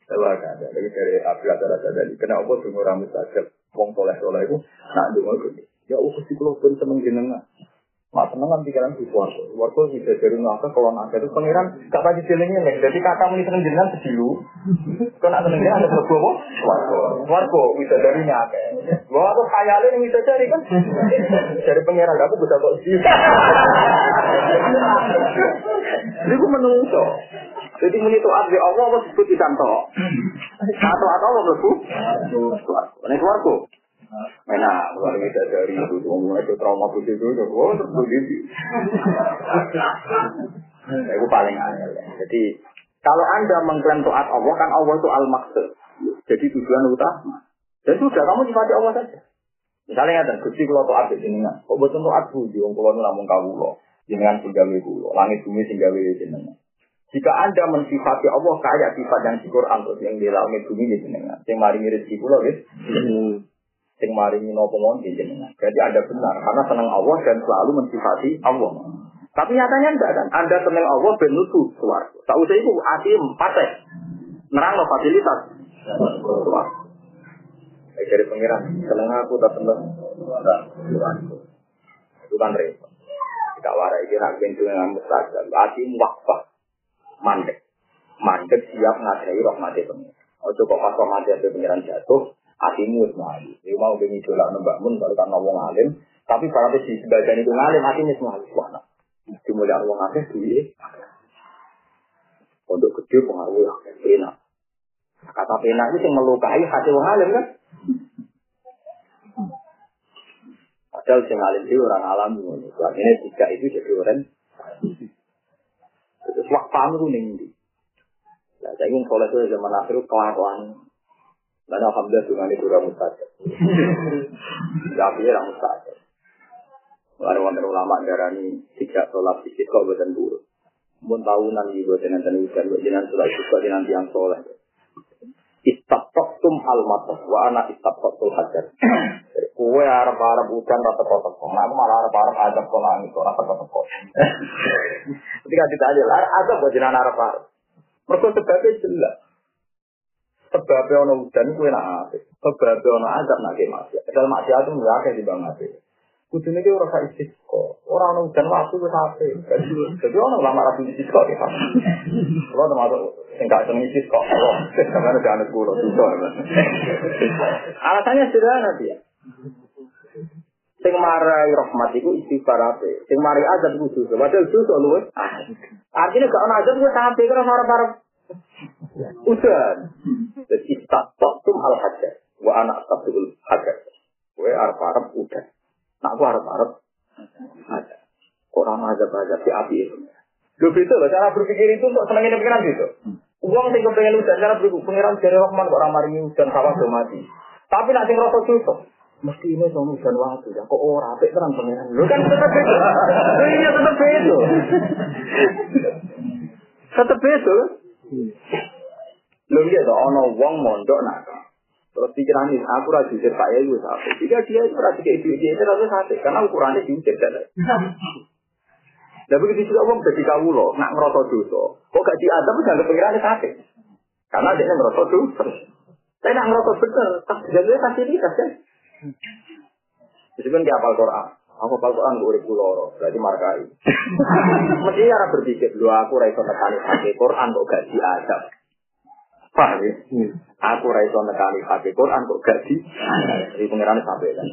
S1: Saya ada dari dari Abu Azhar dari kenapa tuh orang mustajab wong soleh soleh itu nak dengar gini. Ya aku sih kalau pun seneng jenengan. Mak seneng kan pikiran di suarga. Suarga bisa dari ngaka kalau ngaka itu pangeran gak pasti jenengnya nih. Jadi kakak muni seneng jenengan sedilu. Kalau nak seneng jenengan ada berbuah apa? Suarga. Suarga bisa dari ngaka. Gua aku khayalin bisa cari kan. Dari pangeran aku bisa kok sih. Jadi gue menungso. Jadi muni taat di Allah apa disebut ikanto. Atau atau apa berbu? Suarga. Ini suarga. Enak, luar biasa dari itu, itu trauma putih itu, oh begitu. Itu paling aneh. Jadi kalau anda mengklaim taat Allah kan Allah itu al maksud. jadi tujuan utama. Dan sudah kamu sifati Allah saja. Misalnya ada gusti kalau tuh abis ini kok betul tuh aku di orang kalau namun kau jenengan singgawe kulo, langit bumi singgawe jenengan. Jika anda mensifati Allah kayak sifat yang di Quran yang di langit bumi di jenengan, yang mari rezeki kulo gitu, yang mari nopo di jenengan. Jadi anda benar karena senang Allah dan selalu mensifati Allah. Tapi nyatanya enggak kan, anda senang Allah ben nutu suwargo. Tak usah itu hati partai, nerang lo fasilitas suwargo. Dari pengiran, seneng aku tak enggak suwargo. Itu kan repot. Tidak warai kira bentuk dengan mustajab. Hati wakfah. Mandek. Mandek siap ngadai rahmati pengiran. Ojo kok pas rahmati ada pengiran jatuh. Hatimu semali. Dia mau bengi dolak nembak mun baru kan ngomong alim. Tapi kalau di sebagian itu ngalim hatinya semali. Wah, nah. Dimulai Allah ngakeh duit. Untuk gede pengaruh ya. Pena. Kata pena itu yang melukai hati orang alim kan. Padahal sing alim itu orang alam ini. Ini tiga itu jadi orang. Terus wakfam itu nih. Saya ingin soleh itu zaman akhir kelakuan. Dan alhamdulillah dengan itu orang mustajab. Tapi orang mustajab. Lalu wonten ulama darani tidak sholat sedikit kok buatan buruk. Mun tahunan di buatan nanti hujan, buatan sholat juga di nanti yang soleh. Istaqtum al-matas wa ana istaqtul hajar. Kue arep-arep hujan rata kotak kok. Nah, aku malah arep-arep adab kok langit kok rata kotak kok. Ketika ditanya, lah adab kok jenengan arep-arep. Mergo sebabnya jelas. Sebabnya ono hujan kue nak apik. Sebabnya ono adab nak ke maksiat. Padahal maksiat itu enggak di bang apik. Kudune ki ora sak istisqa. Ora ono hujan waktu wis apik. Jadi ono lama ra istisqa ya. Kalau termasuk sing gak seneng istisqa. Karena ada anak kulo itu. Alasannya sederhana dia. Sing marai rahmat iku istighfar ape. Sing marai azab iku dosa. Padahal dosa luwe. Artinya gak ono azab wis ape karo para Udan. Jadi istatum al hajar. Wa anak tabul hajar. Gue arep-arep udah. Nak aku arep-arep ada. Orang azab-azab di api itu. Lu itu loh, cara berpikir itu untuk senengin pikiran gitu. Uang sing kepengen udan, cara berpikir pengiran dari Rahman kok orang maringi udan sawah do mati. Tapi nak sing rasa susah. Mesti ini sama udan waktu ya. Kok ora apik terang pengiran. Lu kan tetap itu. Iya tetap itu. Tetap itu. Lho iya toh ana wong mondok nak. Terus pikiran ini, aku rajin jujur Pak Yai wis apik. Jika dia itu rajin kayak itu, dia itu rasa sate. Karena ukurannya jujur kan. Lah begitu juga wong jadi kawulo, nak ngerasa dosa. Kok gak diadab jangan pikirannya sate. Karena dia ngerasa dosa. Saya nak ngerasa bener, tak jadi fasilitas kan. Meskipun dia apal Quran, aku apal Quran gue urip loro, berarti markai. Mesti cara berpikir, lu aku raiso nekani pakai Quran kok gak diadab. Paham ya? Aku raiso nekani pakai Quran kok gak di. Jadi pengiran sampai kan.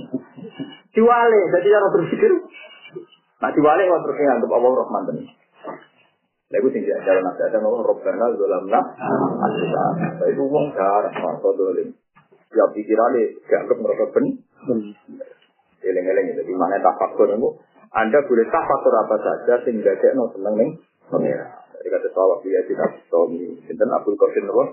S1: Diwale, jadi cara berpikir. Nah diwale waktu terus nganggep Allah Rahman tadi. Lagu tinggi ajaran nabi ada ngomong Robbana zolamna asisa. Itu uang darah, masa dolim. Ya pikirannya dianggap merasa ben. Eleng-eleng itu di mana tafakur itu. Anda boleh tafakur apa saja sehingga dia no seneng nih pengira. Jadi kata sawah dia tidak suami. Sinten Abdul Qasim apa?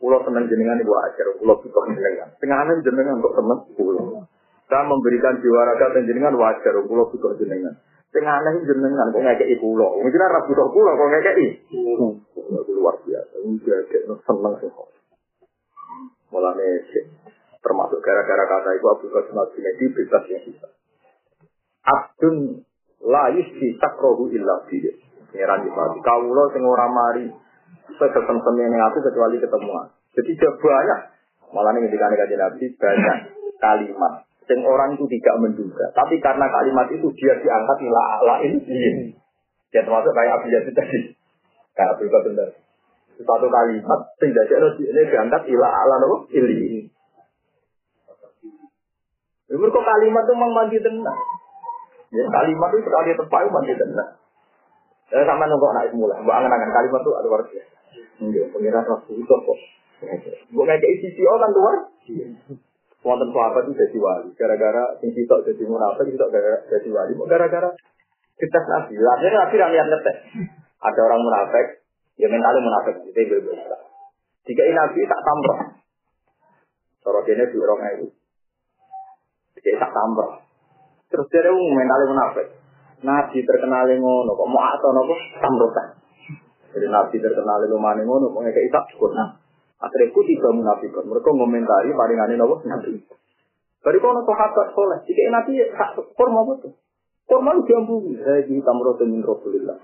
S1: Pulau seneng jenengan ibu ajar. Pulau suka jenengan. Tengahnya jenengan untuk teman pulau. Saya memberikan jiwa raga dan jenengan wajar. Pulau suka jenengan. Tengahnya jenengan kok ngekei pulau. Mungkin arah butuh pulau kok ngekei. Itu luar biasa. Ada seneng sih. Mulanya termasuk gara-gara kata itu Abdul Qasim Al-Junaidi bebas yang bisa. Abdun la yusbi takrohu illa bihi. Pengiran di pati. Kaulo sing ora mari seketem yang aku kecuali ketemuan. Jadi banyak. Malah ini ketika kajian Nabi banyak kalimat. Sing orang itu tidak menduga. Tapi karena kalimat itu dia diangkat ila ala ini. Ya termasuk kayak Abu Yazid tadi. Kayak Abdul Qasim tadi. Satu kalimat sing dadi ini diangkat ila ala ili. Ibu kok kalimat itu memang mandi tenang. Ya, kalimat itu sekali tepat mandi tenang. Ya, sama nunggu anak mulai. Mbak angan-angan kalimat itu luar biasa. Enggak, pengiran rasul itu kok. Gue kayak sisi orang luar. Wonten sahabat itu jadi wali. Gara-gara sing sitok jadi munafik, gara-gara jadi wali. Gara-gara kita nabi. Akhirnya nabi yang lihat ngetes. Ada orang munafik, ya mentalnya munafik. Itu bebas. Jika nabi tak tamroh. Cara dene di orang itu. Jika tak tamroh. Terus dia mentalnya munafik. Nabi terkenal ngono, kok mau atau nopo tamrotan. Jadi nabi terkenal lumane ngono, kok ngekek tak cukup. Nah, akhirnya ku tiga munafikun. Mereka ngomentari paringane nopo nabi. Bari kono sahabat soleh, jika nabi tak kurma betul. Kurma lu diambungi. Saya di tamrotan min Rasulillah.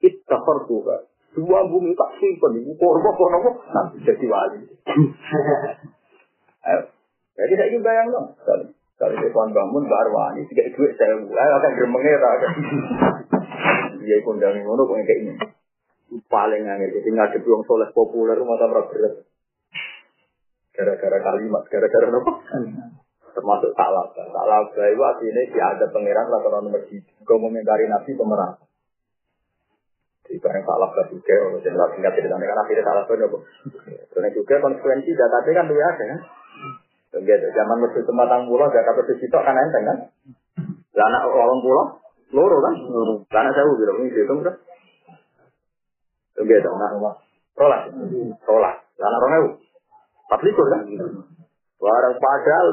S1: Ittafartuha. Dua bumi tak simpen, ibu korban kono kok nanti jadi wali. Jadi saya ingin bayang dong. Kalau dia tuan bangun baru wali, tiga duit saya mulai akan ada. Dia kondang ngono kok kayak ini. Paling angin, jadi nggak ada buang soleh populer tambah berat. Gara-gara kalimat, gara-gara apa? Termasuk salah, salah. Itu artinya dia ada pangeran lah kalau nomor tiga. Kau komentari nabi pemerintah. Di barang salah ke juga, kalau jenderal singkat cerita kan akhirnya salah ke nopo. Karena juga konsekuensi data kan ada kan. Gitu, zaman mesti tempat tang pulau, persis itu kan enteng kan. Lah anak orang pulau, loro kan. Lah anak saya bilang ini dihitung kan. Gitu, nah rumah. Rolas. Lah anak orang empat likur kan. Barang padahal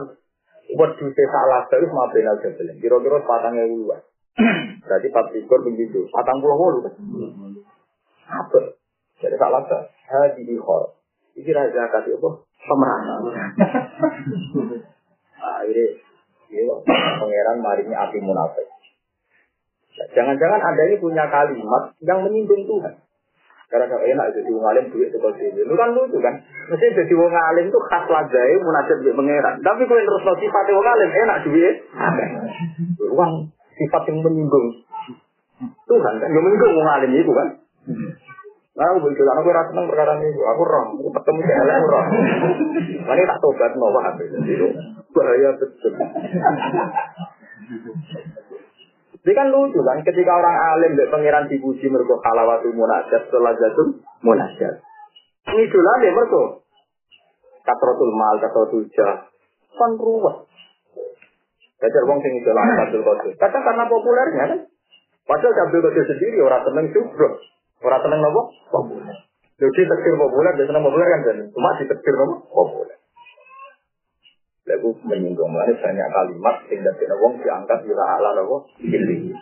S1: duit salah terus maafin aja belum. Kira-kira patangnya luar. Berarti empat likur begitu. Patang pulau wolu kan. Apa? Jadi laka. Hadi di khol. Ini raja kasih apa? Pemeran. Nah, ini. Ini pangeran marinya api munafik. Jangan-jangan Anda ini punya kalimat yang menyinggung Tuhan. Karena kalau enak jadi wong alim duit itu sini. Lu kan lucu kan? Mesti jadi wong alim itu khas lajai munajat di pangeran. Tapi kalau terus no sifat wong alim enak duit. Uang sifat yang menyinggung Tuhan kan, yang menyinggung wong alim itu kan. Nah, aku begitu, aku rasa perkara ini, aku roh, aku ketemu ke elek roh. Ini tak tobat mau paham itu bahaya betul. Ini kan lucu kan, ketika orang alim dari pangeran dipuji mereka halawatu munajat, setelah jatuh munajat. Ini dulu dia mereka. Katrotul mal, katrotul jah. Kan ruwet. Jajar wong sing idola Abdul Qadir. Kadang karena populernya kan. Padahal Abdul Qadir sendiri orang seneng juga. Orang seneng nopo? Populer. Jadi tekir populer, dia seneng populer kan. Cuma di tekir nopo? Populer. Lalu menyinggung mana banyak kalimat sehingga tidak wong diangkat ila ala nopo pilih.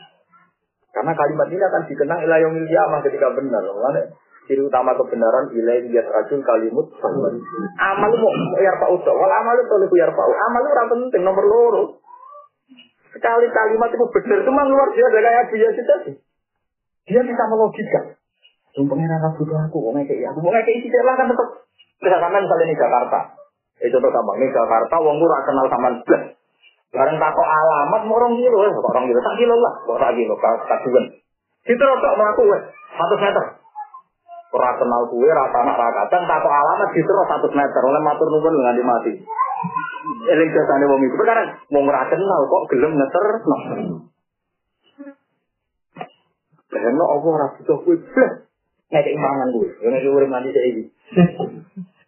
S1: Karena kalimat ini akan dikenang ila yang kiamah ketika benar. Mana ciri utama kebenaran ilaih lihat racun kalimut amal mau yar pak udah wal amal itu lebih yar pak amal itu penting nomor loro sekali kalimat itu benar cuma luar biasa kayak biasa tadi dia bisa melogika Pengiran aku tuh aku mau ngekei aku mau ngekei sih lah kan tetap misalkan misalnya di Jakarta. Itu contoh gampang nih Jakarta wong ora kenal sama blas bareng takok alamat mau orang ya orang kilo? Tak kilo lah. Kok tak kilo? Kasuwen itu rotok melaku wes satu meter. Ora kenal kue rata anak rakatan takok alamat itu satu meter. Oleh matur nuwun dengan mati. Eling jasane wong iku perkara wong ora kenal kok gelem ngeter Karena Allah ora butuh kowe blas. Nek imangan kowe, yo nek urip mandi saiki.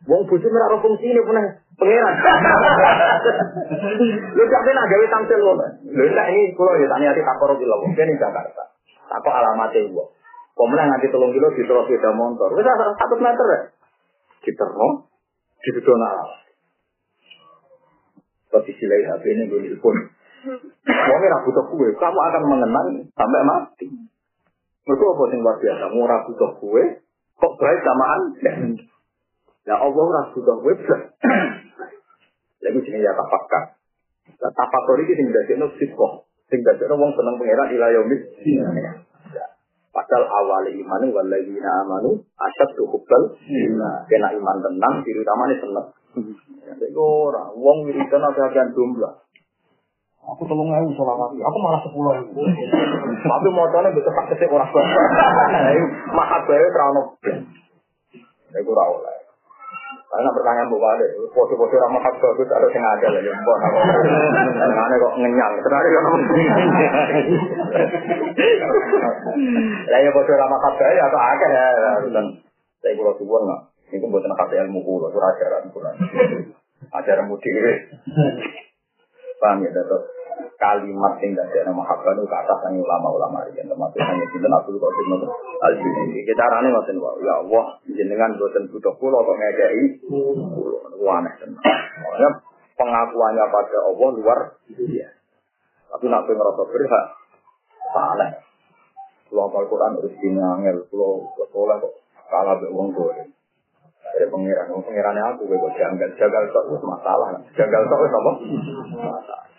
S1: Wong bojo ora ora fungsine punah pangeran. Lho gak benar gawe tampil ngono. Lho tak ini kula ya tanya ati takoro di lawang di Jakarta. Takok alamate wong. Pemenang nganti tolong kilo di terus sepeda motor. Wis satu meter ya. Diterno, dibedono alamat. Tapi silai HP ini gue telepon. Wong ora butuh kue, kamu akan mengenang sampai mati. Mereka apa yang luar biasa? Mau ragu toh gue, kok baik samaan? Ya Allah ragu toh gue, Lagi sini ya tapakkan. Nah, tapakor ini sing dasi no sitko, sing dasi wong seneng pengeran ilayomi. Padahal awal iman wal ladzina amanu asyad tuhubbal hmm. kena iman tenang diri utamane seneng. Hmm. Nek ora wong wiridan ape-apean jumlah. Aku tolong ewu solawat, aku malah sepuluh ewu. Tapi motornya bisa tak kesek orang tua. Mahat bae terano. Ya gue rawol lah. Karena pertanyaan bu Wale, foto-foto ramah hak bagus ada yang ada lah, ya mbak. Karena kok ngenyang, ternyata kan Lah ya foto ramah hak bagus atau akeh ya, dan saya kurang suwon nggak. Ini buat anak ilmu kulo, itu ajaran kulo. Ajaran mudik Paham ya, Dato? kalimat yang tidak ada mahabbah itu kata sang ulama-ulama yang termasuk hanya kita Qadir Nur al Junaidi. Kita arane ngoten wae. Ya Allah, jenengan boten butuh kula kok ngekeki kula. Aneh. Ya pengakuannya pada Allah luar biasa. Tapi nak kowe ngerasa berhak salah. Kalau apal Quran harus dinangel, kalau sekolah kok kalah be wong tuwa. Dari wong pengirannya aku gue kok janggal, tok wis masalah. Janggal tok wis apa? Masalah.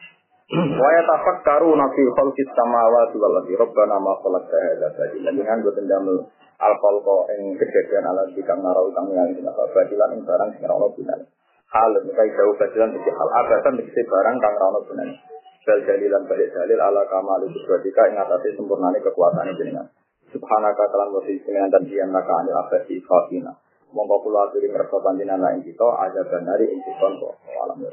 S1: Wa yatafakkaru nafi khalqis samawati wal ardi rabbana ma khalaqta hadza batila. Dengan gue tendamel al khalqa ing kejadian ala dikang narau kang yang dina batilan ing barang sing ora gunane. Hal mukai jauh batilan iki hal abatan iki barang kang ora gunane. Bal dalilan balik dalil ala kamal kudratika ing atase sempurnane kekuasaan jenengan. Subhanaka kalan jenengan dan dian naka anil abadi fakina. Monggo kula aturi ngerasa panjenengan ing kita aja dari ing kita kok alam ya